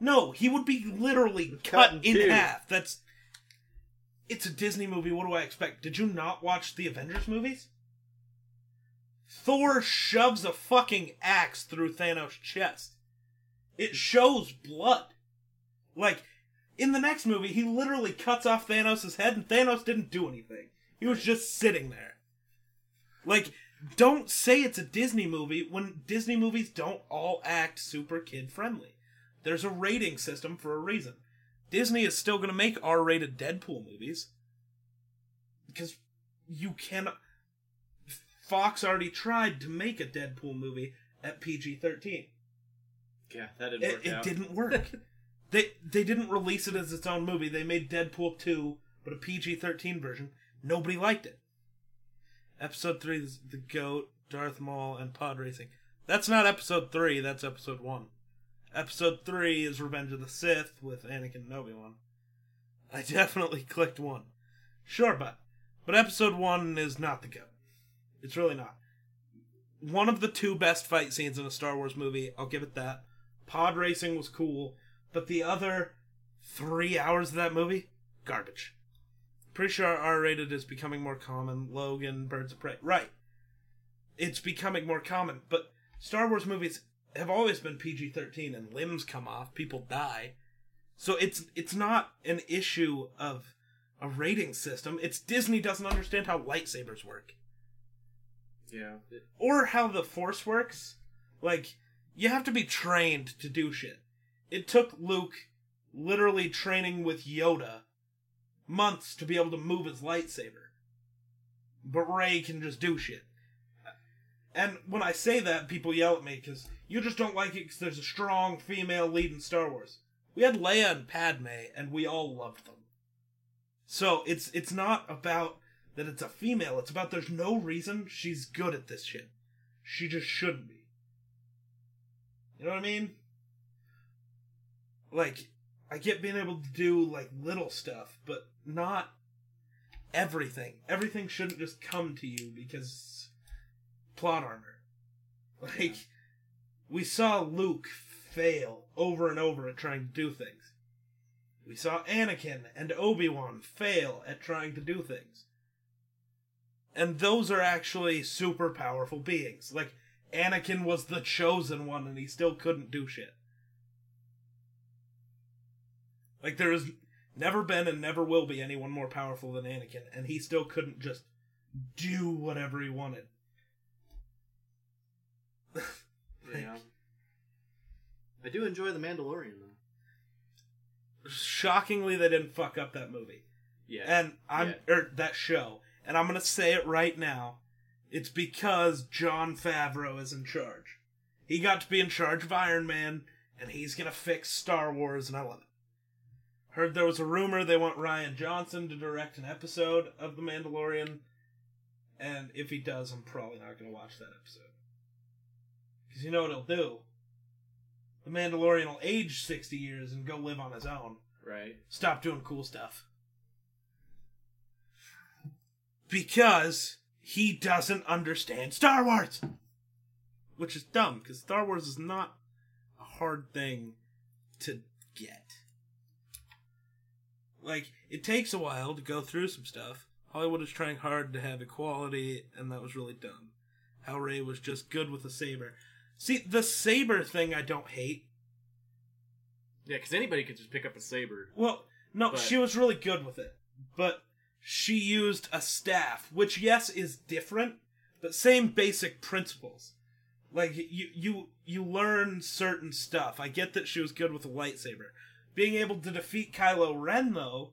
No, he would be literally cut, Cut in in half. That's. It's a Disney movie. What do I expect? Did you not watch the Avengers movies? Thor shoves a fucking axe through Thanos' chest. It shows blood. Like, in the next movie, he literally cuts off Thanos' head, and Thanos didn't do anything. He was just sitting there. Like, don't say it's a Disney movie when Disney movies don't all act super kid friendly. There's a rating system for a reason. Disney is still going to make R rated Deadpool movies. Because you cannot. Fox already tried to make a Deadpool movie at PG 13. yeah, that didn't It, work it out. didn't work. they they didn't release it as its own movie. They made Deadpool 2, but a PG 13 version. Nobody liked it. Episode 3 is The Goat, Darth Maul, and Pod Racing. That's not episode 3, that's episode 1. Episode 3 is Revenge of the Sith with Anakin and Obi-Wan. I definitely clicked 1. Sure, but. But episode 1 is not the goat. It's really not. One of the two best fight scenes in a Star Wars movie, I'll give it that. Pod racing was cool, but the other three hours of that movie, garbage. Pretty sure R rated is becoming more common. Logan, Birds of Prey. Right. It's becoming more common, but Star Wars movies have always been PG 13 and limbs come off, people die. So it's it's not an issue of a rating system. It's Disney doesn't understand how lightsabers work yeah, or how the force works. Like, you have to be trained to do shit. It took Luke literally training with Yoda months to be able to move his lightsaber. but Rey can just do shit. And when I say that, people yell at me because you just don't like it because there's a strong female lead in Star Wars. We had Leia and Padme, and we all loved them. So it's it's not about that it's a female. It's about there's no reason she's good at this shit. She just shouldn't be. You know what I mean? Like, I get being able to do like little stuff, but not everything. Everything shouldn't just come to you because plot armor. Like, we saw Luke fail over and over at trying to do things. We saw Anakin and Obi Wan fail at trying to do things. And those are actually super powerful beings. Like, Anakin was the chosen one and he still couldn't do shit. Like, there has never been and never will be anyone more powerful than Anakin, and he still couldn't just do whatever he wanted. Yeah. I do enjoy The Mandalorian though. Shockingly, they didn't fuck up that movie. Yeah. And I'm Yeah. er, that show, and I'm gonna say it right now. It's because Jon Favreau is in charge. He got to be in charge of Iron Man, and he's gonna fix Star Wars, and I love it. Heard there was a rumor they want Rian Johnson to direct an episode of The Mandalorian, and if he does, I'm probably not gonna watch that episode. Because you know what he'll do? The Mandalorian will age 60 years and go live on his own. right. Stop doing cool stuff. Because he doesn't understand Star Wars! Which is dumb, because Star Wars is not a hard thing to get. Like, it takes a while to go through some stuff. Hollywood is trying hard to have equality, and that was really dumb. How Rey was just good with a saber. See, the saber thing I don't hate. Yeah, because anybody could just pick up a saber. Well, no, But- she was really good with it. But she used a staff, which yes is different, but same basic principles. Like you you you learn certain stuff. I get that she was good with a lightsaber. Being able to defeat Kylo Ren though,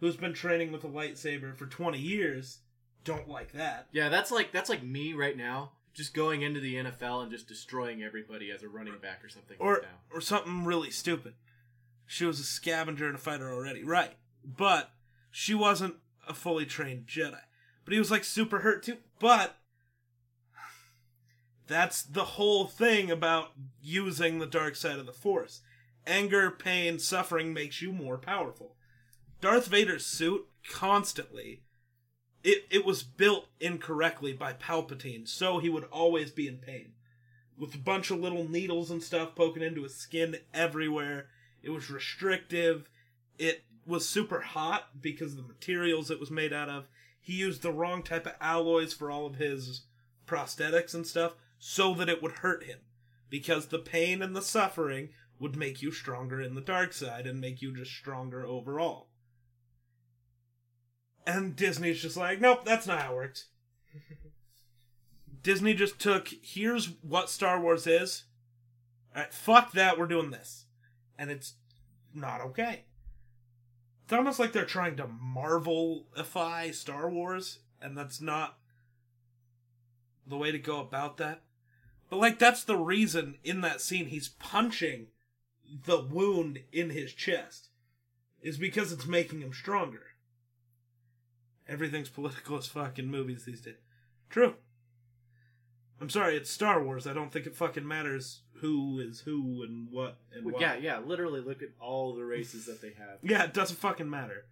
who's been training with a lightsaber for 20 years, don't like that. Yeah, that's like that's like me right now, just going into the NFL and just destroying everybody as a running back or something or that. or something really stupid. She was a scavenger and a fighter already, right? But she wasn't a fully trained Jedi. But he was like super hurt too. But that's the whole thing about using the dark side of the Force. Anger, pain, suffering makes you more powerful. Darth Vader's suit constantly it it was built incorrectly by Palpatine, so he would always be in pain with a bunch of little needles and stuff poking into his skin everywhere. It was restrictive. It was super hot because of the materials it was made out of. He used the wrong type of alloys for all of his prosthetics and stuff so that it would hurt him. Because the pain and the suffering would make you stronger in the dark side and make you just stronger overall. And Disney's just like, nope, that's not how it works. Disney just took here's what Star Wars is. Alright, fuck that, we're doing this. And it's not okay. It's almost like they're trying to Marvelify Star Wars, and that's not the way to go about that. But like that's the reason in that scene he's punching the wound in his chest. Is because it's making him stronger. Everything's political as fucking movies these days. True. I'm sorry, it's Star Wars. I don't think it fucking matters who is who and what and Well, what. yeah, yeah. Literally, look at all the races that they have. Yeah, it doesn't fucking matter.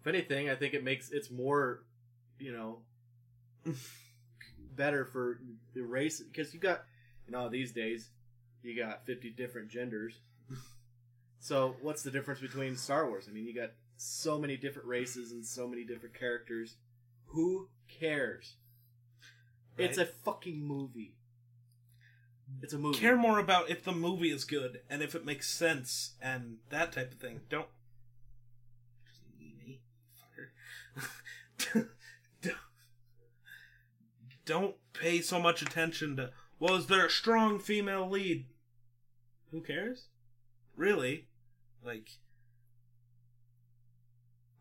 If anything, I think it makes it's more, you know, better for the race because you got, you know, these days you got fifty different genders. So what's the difference between Star Wars? I mean, you got so many different races and so many different characters. Who cares? It's a fucking movie. It's a movie. Care more about if the movie is good and if it makes sense and that type of thing. Don't. Just me, fucker. Don't- Don't pay so much attention to. Well, is there a strong female lead? Who cares? Really? Like.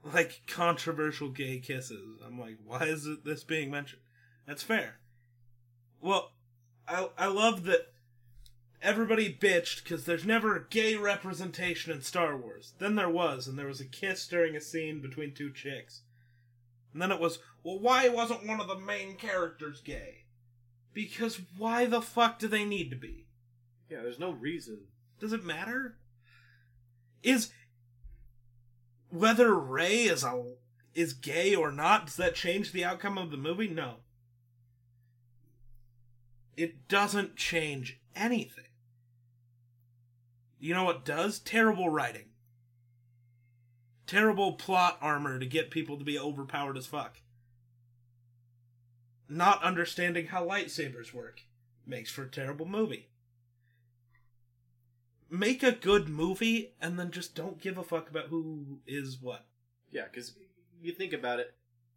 like controversial gay kisses. I'm like, why is it this being mentioned? That's fair. Well, I I love that everybody bitched because there's never a gay representation in Star Wars. Then there was, and there was a kiss during a scene between two chicks. And then it was, well, why wasn't one of the main characters gay? Because why the fuck do they need to be? Yeah, there's no reason. Does it matter? Is whether Rey is a is gay or not, does that change the outcome of the movie? No. It doesn't change anything. You know what does? Terrible writing. Terrible plot armor to get people to be overpowered as fuck. Not understanding how lightsabers work makes for a terrible movie make a good movie and then just don't give a fuck about who is what. Yeah, because you think about it,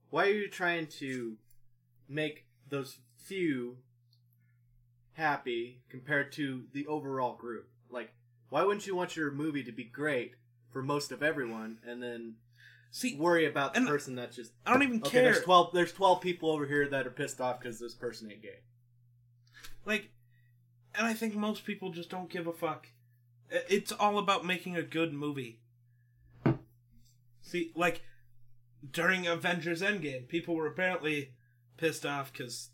why are you trying to make those few happy compared to the overall group? Like, why wouldn't you want your movie to be great for most of everyone and then See, worry about the person that's just I don't even okay? care. There's twelve. There's twelve people over here that are pissed off because this person ain't gay. Like, and I think most people just don't give a fuck. It's all about making a good movie. See, like, during Avengers Endgame, people were apparently pissed off because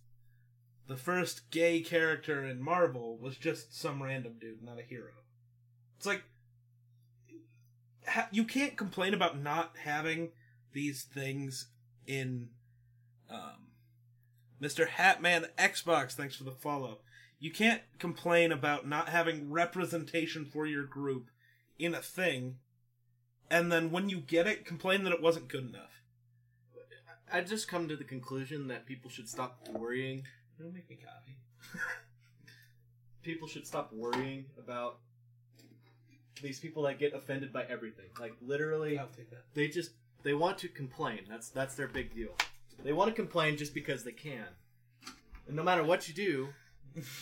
the first gay character in Marvel was just some random dude, not a hero. It's like, you can't complain about not having these things in um, Mr. Hatman Xbox, thanks for the follow. You can't complain about not having representation for your group in a thing, and then when you get it, complain that it wasn't good enough. I just come to the conclusion that people should stop worrying. Don't make me copy. People should stop worrying about these people that get offended by everything. Like literally, I'll take that. they just they want to complain. That's that's their big deal. They want to complain just because they can, and no matter what you do,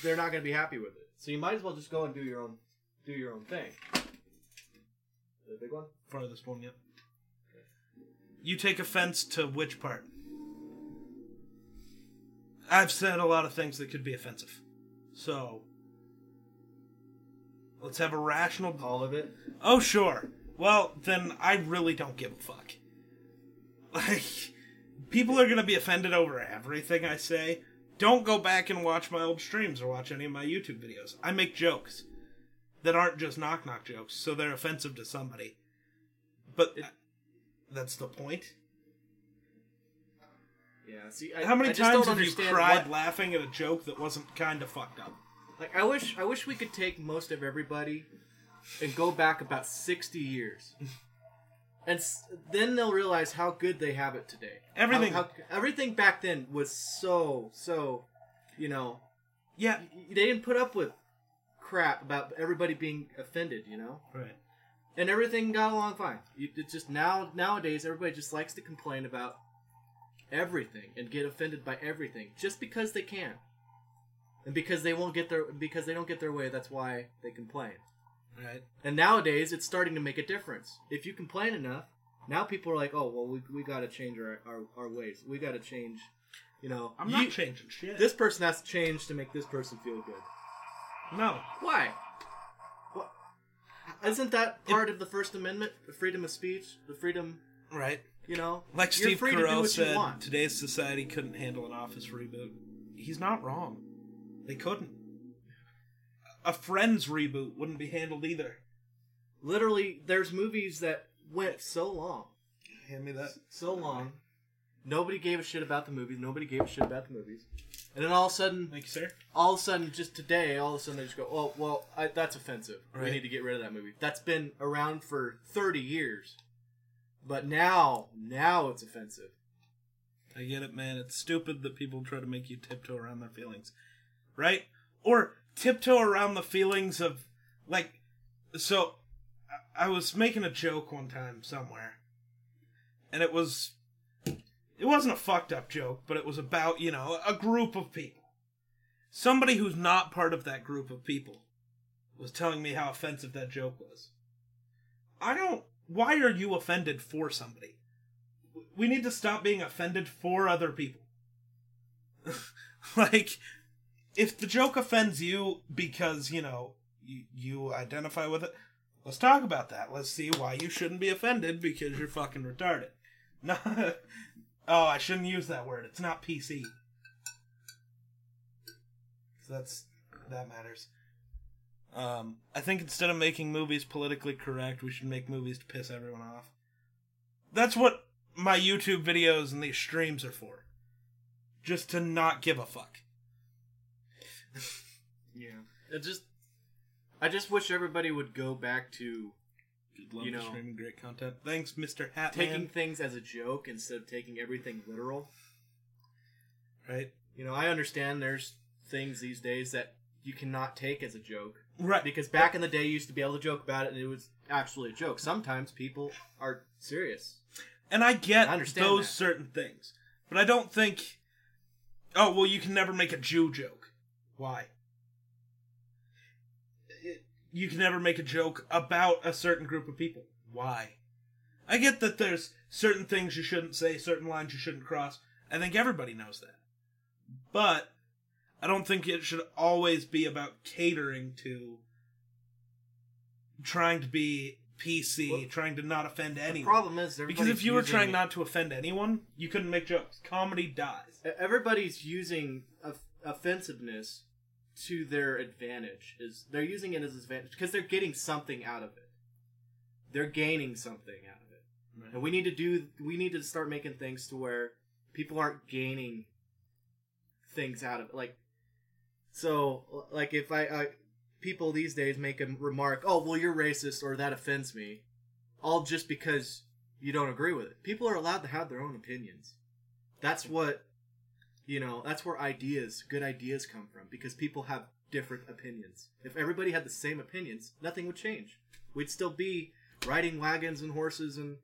they're not going to be happy with it. So you might as well just go and do your own do your own thing. The big one. Farthest one yet. You take offense to which part? I've said a lot of things that could be offensive. So, let's have a rational All of it. Oh, sure. Well, then I really don't give a fuck. Like, people are gonna be offended over everything I say. Don't go back and watch my old streams or watch any of my YouTube videos. I make jokes that aren't just knock knock jokes, so they're offensive to somebody. But It- that's the point. Yeah. See, I, How many I times have you cried what- laughing at a joke that wasn't kind of fucked up? Like I wish I wish we could take most of everybody and go back about 60 years. And s- then they'll realize how good they have it today. Everything- How, how- everything back then was so so, you know, Yeah. y- they didn't put up with crap about everybody being offended, you know? Right. And everything got along fine. You, it's just now nowadays everybody just likes to complain about everything and get offended by everything just because they can. And because they won't get their because they don't get their way, that's why they complain. Right. And nowadays, it's starting to make a difference. If you complain enough, now people are like, "Oh, well, we, we got to change our, our, our ways. We got to change." You know, I'm you- not changing shit. This person has to change to make this person feel good. no. Why? What? Isn't that part of the First Amendment, the freedom of speech, the freedom? Right. You know, Like Steve free to do Carell said, today's society couldn't handle an office reboot. He's not wrong. They couldn't. A Friends reboot wouldn't be handled either. Literally, there's movies that went so long, Hand me that. so long. Nobody gave a shit about the movies. Nobody gave a shit about the movies. And then all of a sudden, Thank you, sir. all of a sudden, just today, all of a sudden they just go, "Oh, well, I, that's offensive. We Right. need to get rid of that movie." That's been around for thirty years, but now, now it's offensive. I get it, man. It's stupid that people try to make you tiptoe around their feelings. Right? Or tiptoe around the feelings of, like, so I was making a joke one time somewhere, and it was. It wasn't a fucked up joke, but it was about, you know, a group of people. Somebody who's not part of that group of people was telling me how offensive that joke was. I don't. Why are you offended for somebody? we need to stop being offended for other people. like, if the joke offends you because, you know, you, you identify with it, let's talk about that. Let's see why you shouldn't be offended because you're fucking retarded. No, oh, I shouldn't use that word. It's not PC. That's that matters. Um, I think instead of making movies politically correct, we should make movies to piss everyone off. That's what my YouTube videos and these streams are for. Just to not give a fuck. Yeah. It just, I just wish everybody would go back to Love You know. streaming great content. Thanks, Mr. Hatman. taking things as a joke instead of taking everything literal. right, You know, I understand there's things these days that you cannot take as a joke right. because back in the day you used to be able to joke about it and it was actually a joke. Sometimes people are serious. And I get I understand those that. certain things, but I don't think. Oh well, you can never make a Jew joke. Why? It- You can never make a joke about a certain group of people. Why? I get that there's certain things you shouldn't say, certain lines you shouldn't cross. I think everybody knows that. But I don't think it should always be about catering to trying to be PC, Well, trying to not offend The anyone. problem is Because if you were trying not to offend anyone, you couldn't make jokes. Comedy dies. everybody's using off- offensiveness to their advantage is they're using it as advantage because they're getting something out of it. They're gaining something out of it. And we need to do we need to start making things to where people aren't gaining things out of it. Like so like if i uh, people these days make a remark oh well you're racist or that offends me all just because you don't agree with it. People are allowed to have their own opinions. That's what you know that's where ideas good ideas come from because people have different opinions if everybody had the same opinions nothing would change we'd still be riding wagons and horses and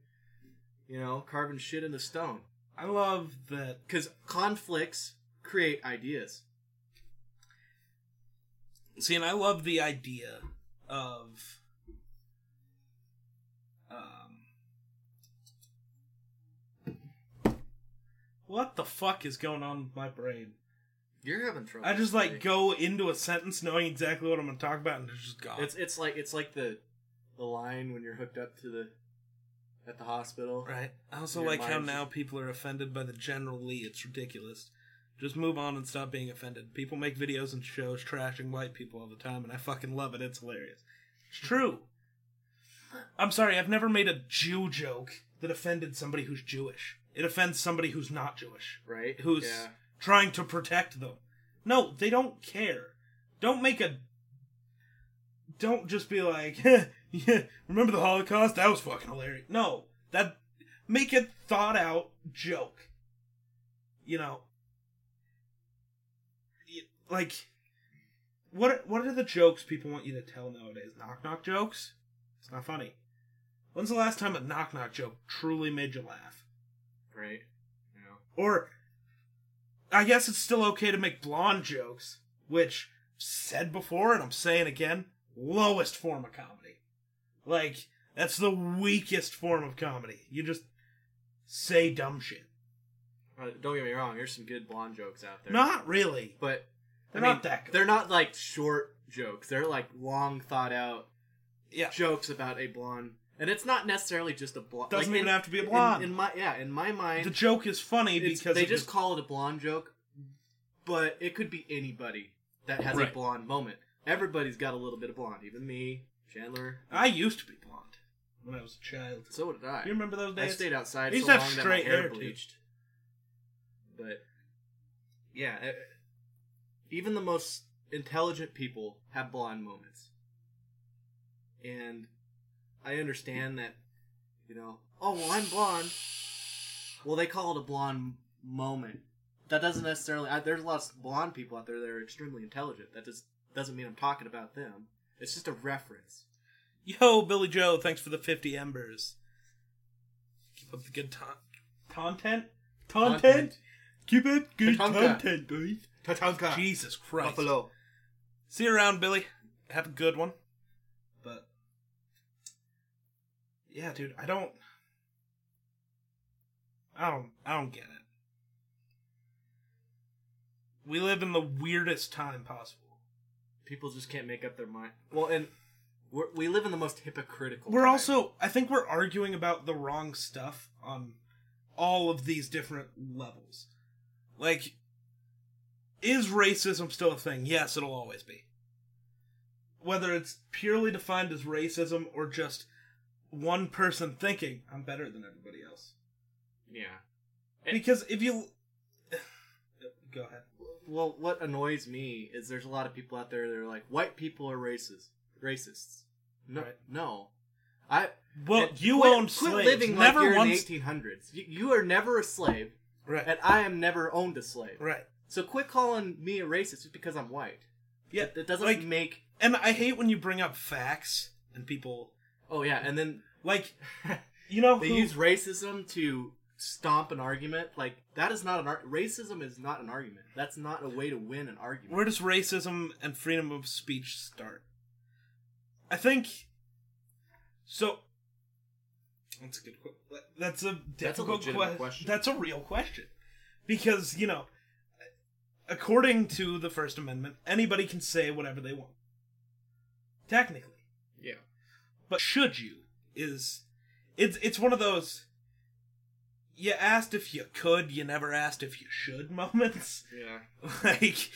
you know carving shit into stone I love that. because conflicts create ideas See, and I love the idea of. What the fuck is going on with my brain? You're having trouble. I just like today. go into a sentence knowing exactly what I'm going to talk about and it's just gone. it's it's like it's like the the line when you're hooked up to the at the hospital Right. I also like how now people are offended by the general Lee. It's ridiculous. Just move on and stop being offended. People make videos and shows trashing white people all the time, and I fucking love it. It's hilarious. It's true. I'm sorry, I've never made a Jew joke that offended somebody who's Jewish. It offends somebody who's not Jewish, right who's yeah trying to protect them. No, they don't care. Don't make a. Don't just be like, yeah, remember the Holocaust? That was fucking hilarious. No, that make a thought out joke. You know, like, what what are the jokes people want you to tell nowadays? Knock knock jokes? It's not funny. When's the last time a knock knock joke truly made you laugh? Right you know Or, I guess it's still okay to make blonde jokes, which, said before and I'm saying again, lowest form of comedy. Like, that's the weakest form of comedy. You just say dumb shit. Uh, don't get me wrong there's some good blonde jokes out there Not really. but They're I mean, not that good. they're not like short jokes they're like long thought out Yeah. jokes about a blonde and it's not necessarily just a blonde Doesn't like, even in- have to be a blonde. in, my yeah in my mind the joke is funny because they just call it a blonde joke, but it could be anybody that has Right. a blonde moment. Everybody's got a little bit of blonde, even me, Chandler. I used to be blonde when I was a child. So did I. You remember those days? I stayed outside I so long have that my straight hair hair, too. bleached. But yeah, even the most intelligent people have blonde moments, and I understand that. You know, oh well, I'm blonde. Well, they call it a blonde moment. That doesn't necessarily. I, there's lots of blonde people out there that are extremely intelligent. That just doesn't mean I'm talking about them. It's just a reference. Yo, Billy Joe, thanks for the 50 embers. Keep up the good ton- content? Content? Content. Keep it good Tatanka. content, guys. Tatanka. Jesus Christ. Buffalo. See you around, Billy. Have a good one. But, yeah, dude, I don't. I don't I don't get it. We live in the weirdest time possible. People just can't make up their mind. Well, and we're, we live in the most hypocritical. We're time. also I think we're arguing about the wrong stuff on all of these different levels. Like is racism still a thing? Yes, it'll always be. Whether it's purely defined as racism or just one person thinking I'm better than everybody else. yeah. Because if you go ahead. Well, what annoys me is there's a lot of people out there that are like, white people are racist, racists. No, Right. no. I Well, and you quit, owned quit slaves. living Never like you're once. in the 1800s. You, you are never a slave, Right. and I am never owned a slave. Right. So quit calling me a racist just because I'm white. Yeah. That doesn't like, make. and I hate when you bring up facts and people Oh yeah, and then like you know they who- use racism to stomp an argument. Like that is not an ar- racism is not an argument. That's not a way to win an argument. where does racism and freedom of speech start? I think so. That's a good. que- That's a That's a difficult que- question. That's a real question because you know, according to the First Amendment, anybody can say whatever they want. Technically, yeah. But should you is it's it's one of those you asked if you could you never asked if you should moments Yeah. like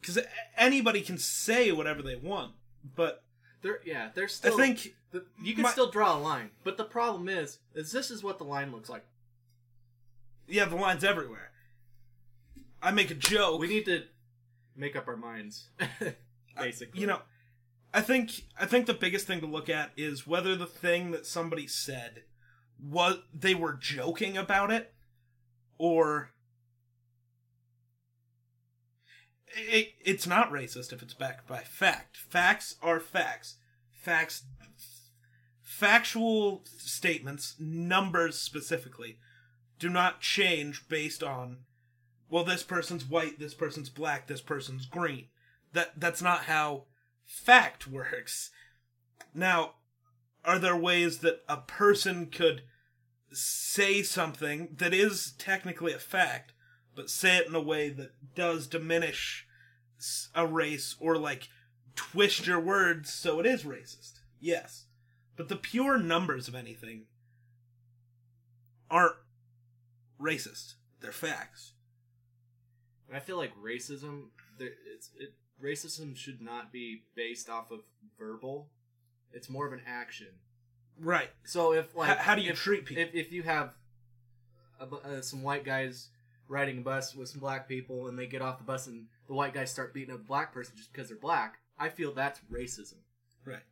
because anybody can say whatever they want but There, yeah, there's still i think the, you can my- still draw a line, but the problem is, is this is what the line looks like. yeah the line's everywhere i make a joke We need to make up our minds, basically. you know i think i think the biggest thing to look at is whether the thing that somebody said was they were joking about it or it, it's not racist if it's backed by fact. Facts are facts. Facts factual statements numbers specifically do not change based on well this person's white this person's black this person's green. That that's not how fact works. Now are there ways that a person could say something that is technically a fact but say it in a way that does diminish a race or like twist your words so it is racist? Yes. But the pure numbers of anything aren't racist. They're facts. I feel like racism, it's it, racism should not be based off of verbal. It's more of an action. right So if like H- how do you if, treat people if if you have a, uh, some white guys riding a bus with some black people and they get off the bus and the white guys start beating up the black person just because they're black, I feel that's racism. right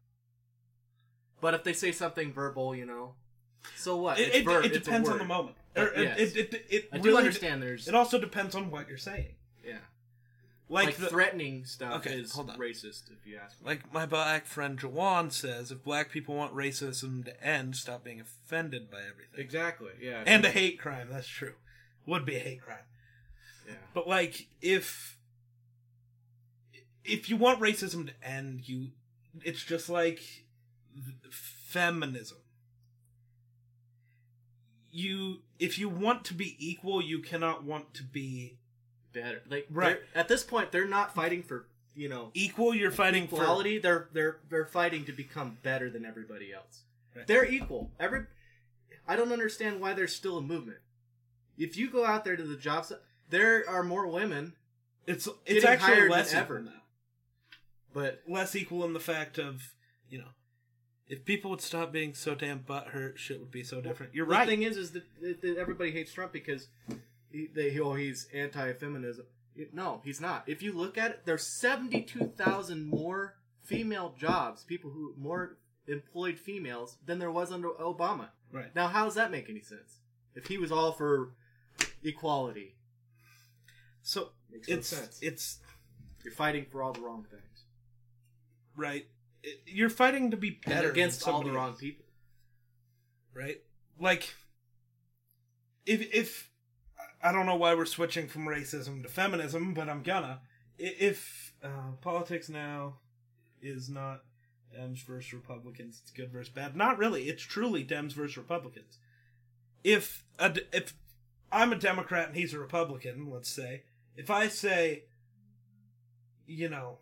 But if they say something verbal, you know, so what? it, It's it, it depends on the moment But it, yes. it, it, it I do understand. There's it also depends on what you're saying like, like, the, threatening stuff Okay, is racist. If you ask me. like my black friend Jawan says if black people want racism to end stop being offended by everything exactly. Yeah. and a hate crime that's true would be a hate crime yeah. but like if if you want racism to end you it's just like feminism you if you want to be equal you cannot want to be better. Like Right. at this point, they're not fighting for you know equal you're fighting for equality. They're they're they're fighting to become better than everybody else. Right. They're equal. Every I don't understand why there's still a movement. If you go out there to the jobs, there are more women, it's it's actually less equal ever. now but less equal in the fact of you know if people would stop being so damn butthurt shit would be so different you're the right thing is, is that that everybody hates Trump because he, they oh he's anti-feminism. No, he's not. If you look at it, there's seventy-two thousand more female jobs, people who more employed females than there was under Obama. right Now, how does that make any sense? If he was all for equality, so makes no it's sense. it's You're fighting for all the wrong things right It- you're fighting to be and better against all the wrong people. right like if if i don't know why we're switching from racism to feminism but i'm gonna if uh, politics now is not dems versus republicans it's good versus bad not really it's truly dems versus republicans if a, if I'm a Democrat and he's a Republican, let's say, if I say, you know,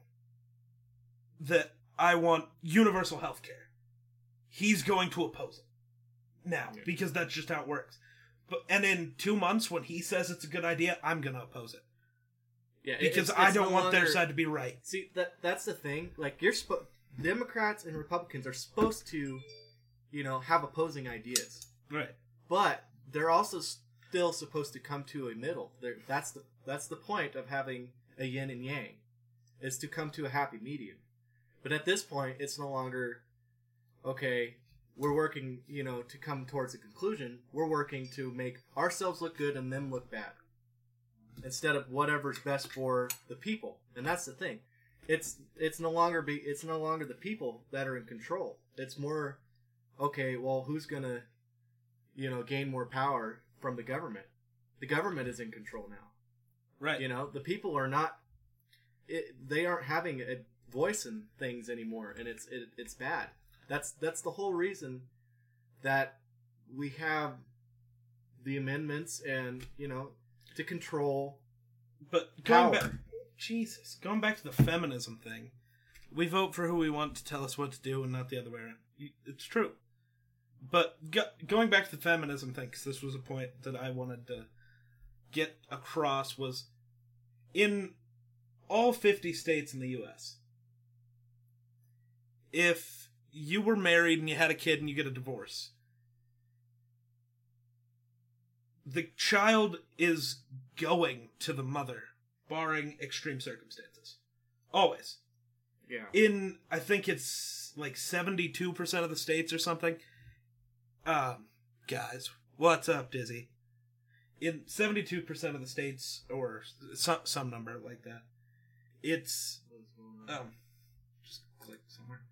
that I want universal health care, he's going to oppose it now Yeah. because that's just how it works. But and in two months, when he says it's a good idea, I'm gonna oppose it Yeah, it- because it's- I it's don't no want their longer- side to be right. See that that's the thing. Like you're spo- Democrats and Republicans are supposed to, you know, have opposing ideas, Right. but they're also still supposed to come to a middle. They're, that's the that's the point of having a yin and yang, is to come to a happy medium. But at this point, it's no longer okay. We're working, you know, to come towards a conclusion. We're working to make ourselves look good and them look bad, instead of whatever's best for the people. And that's the thing it's it's no longer be it's no longer the people that are in control. It's more okay, well who's gonna you know gain more power from the government? The government is in control now. Right. You know, the people are not it, they aren't having a voice in things anymore and it's it, it's bad. That's that's the whole reason that we have the amendments and, you know, to control But going Power. back, Jesus, going back to the feminism thing, we vote for who we want to tell us what to do, and not the other way around. It's true. But go, going back to the feminism thing, because this was a point that I wanted to get across, was in all 50 states in the U.S., if you were married and you had a kid and you get a divorce, the child is going to the mother, barring extreme circumstances. Always. yeah. In, I think it's like 72% of the states or something. Um, guys, what's up, Dizzy? In 72% of the states, or some, some number like that, it's, um, just click somewhere.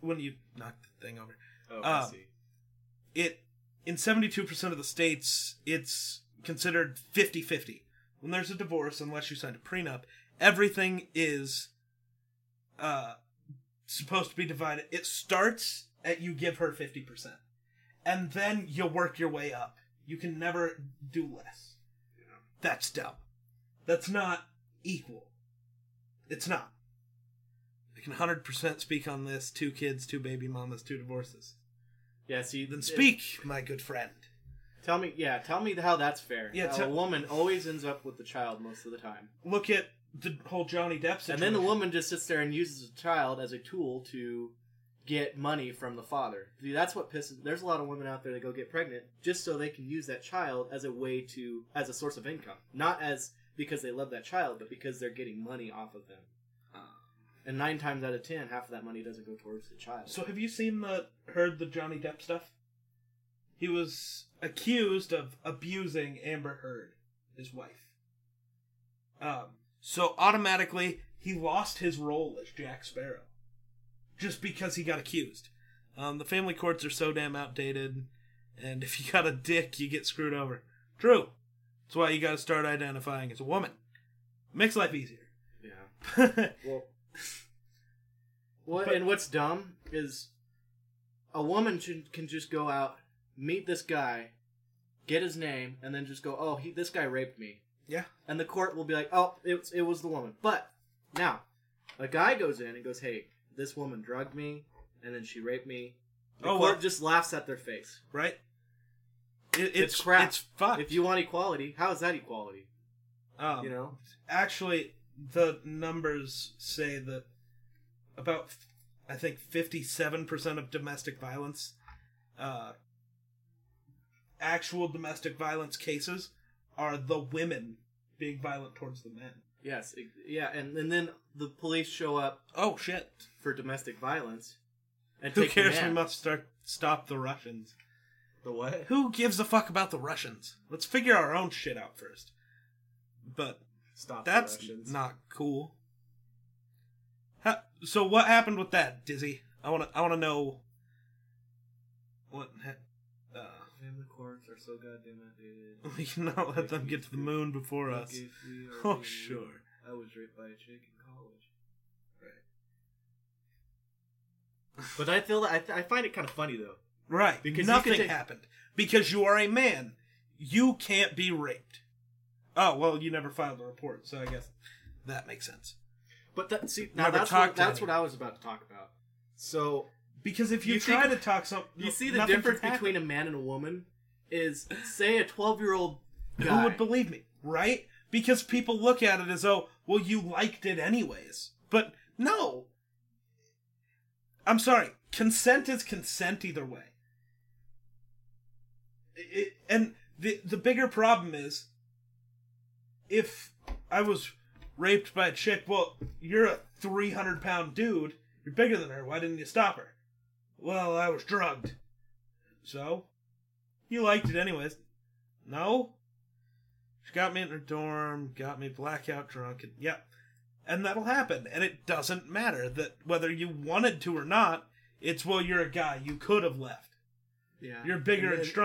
When you knock the thing over. Oh, I um, see. it in 72% of the states it's considered 50-50 when there's a divorce unless you signed a prenup everything is uh supposed to be divided. It starts at you give her 50% and then you work your way up. You can never do less. That's dumb. That's not equal. It's not can 100% speak on this two kids two baby mamas two divorces Yeah, see, then it- speak, my good friend. Tell me, yeah, tell me how that's fair. Yeah, How a woman always ends up with the child most of the time, Look at the whole Johnny Depp situation. and then the woman just sits there and uses the child as a tool to get money from the father. See, that's what pisses. There's a lot of women out there that go get pregnant just so they can use that child as a way to, as a source of income, not as because they love that child, but because they're getting money off of them. And nine times out of ten, half of that money doesn't go towards the child. So have you seen the heard the Johnny Depp stuff? He was accused of abusing Amber Heard, his wife. Um, so automatically he lost his role as Jack Sparrow, just because he got accused. Um, the family courts are so damn outdated, and if you got a dick, you get screwed over. True. That's why you got to start identifying as a woman. Makes life easier. yeah. Well, what But- and what's dumb is a woman should, can just go out, meet this guy, get his name, and then just go, "Oh, he, this guy raped me," yeah. and the court will be like, "Oh, it was, it was the woman." But now, a guy goes in and goes, "Hey, this woman drugged me, and then she raped me." The Oh, court well. just laughs at their face. Right. It, it's, It's crap. It's fucked. If you want equality, how is that equality? um, You know? actually the numbers say that about i think 57% of domestic violence uh, actual domestic violence cases are the women being violent towards the men. Yes, yeah, and, and then the police show up oh shit. for domestic violence. And who take the cares? We must start stop the russians. The what? who gives a fuck about the russians? Let's figure our own shit out first. But Stop That's not cool. Ha- so what happened with that, Dizzy? I want to. I want to know. What? ha- Uh, Family courts are so goddamn outdated. we cannot let them get to the moon before us. If we are Oh sure. I was raped by a chick in college. Right. But I feel that I, th- I find it kind of funny though. Right. Because Because nothing take- happened. because you are a man. You can't be raped. Oh well, you never filed a report, so I guess that makes sense. But that, see, now Never that's talked what, to that's anyone. what I was about to talk about. So Because if you, You try think- to talk some, you see the difference between a man and a woman is say a twelve year old Who would believe me, right? Because people look at it as though, well, you liked it anyways. But no. I'm sorry. Consent is consent either way. It, and the the bigger problem is if I was raped by a chick, well, you're a 300 pound dude. You're bigger than her. Why didn't you stop her? Well, I was drugged. So? You liked it anyways. No? She got me in her dorm, got me blackout drunk, and yep. And that'll happen. And it doesn't matter that whether you wanted to or not, it's well, you're a guy. You could have left. Yeah. You're bigger and, And- stronger.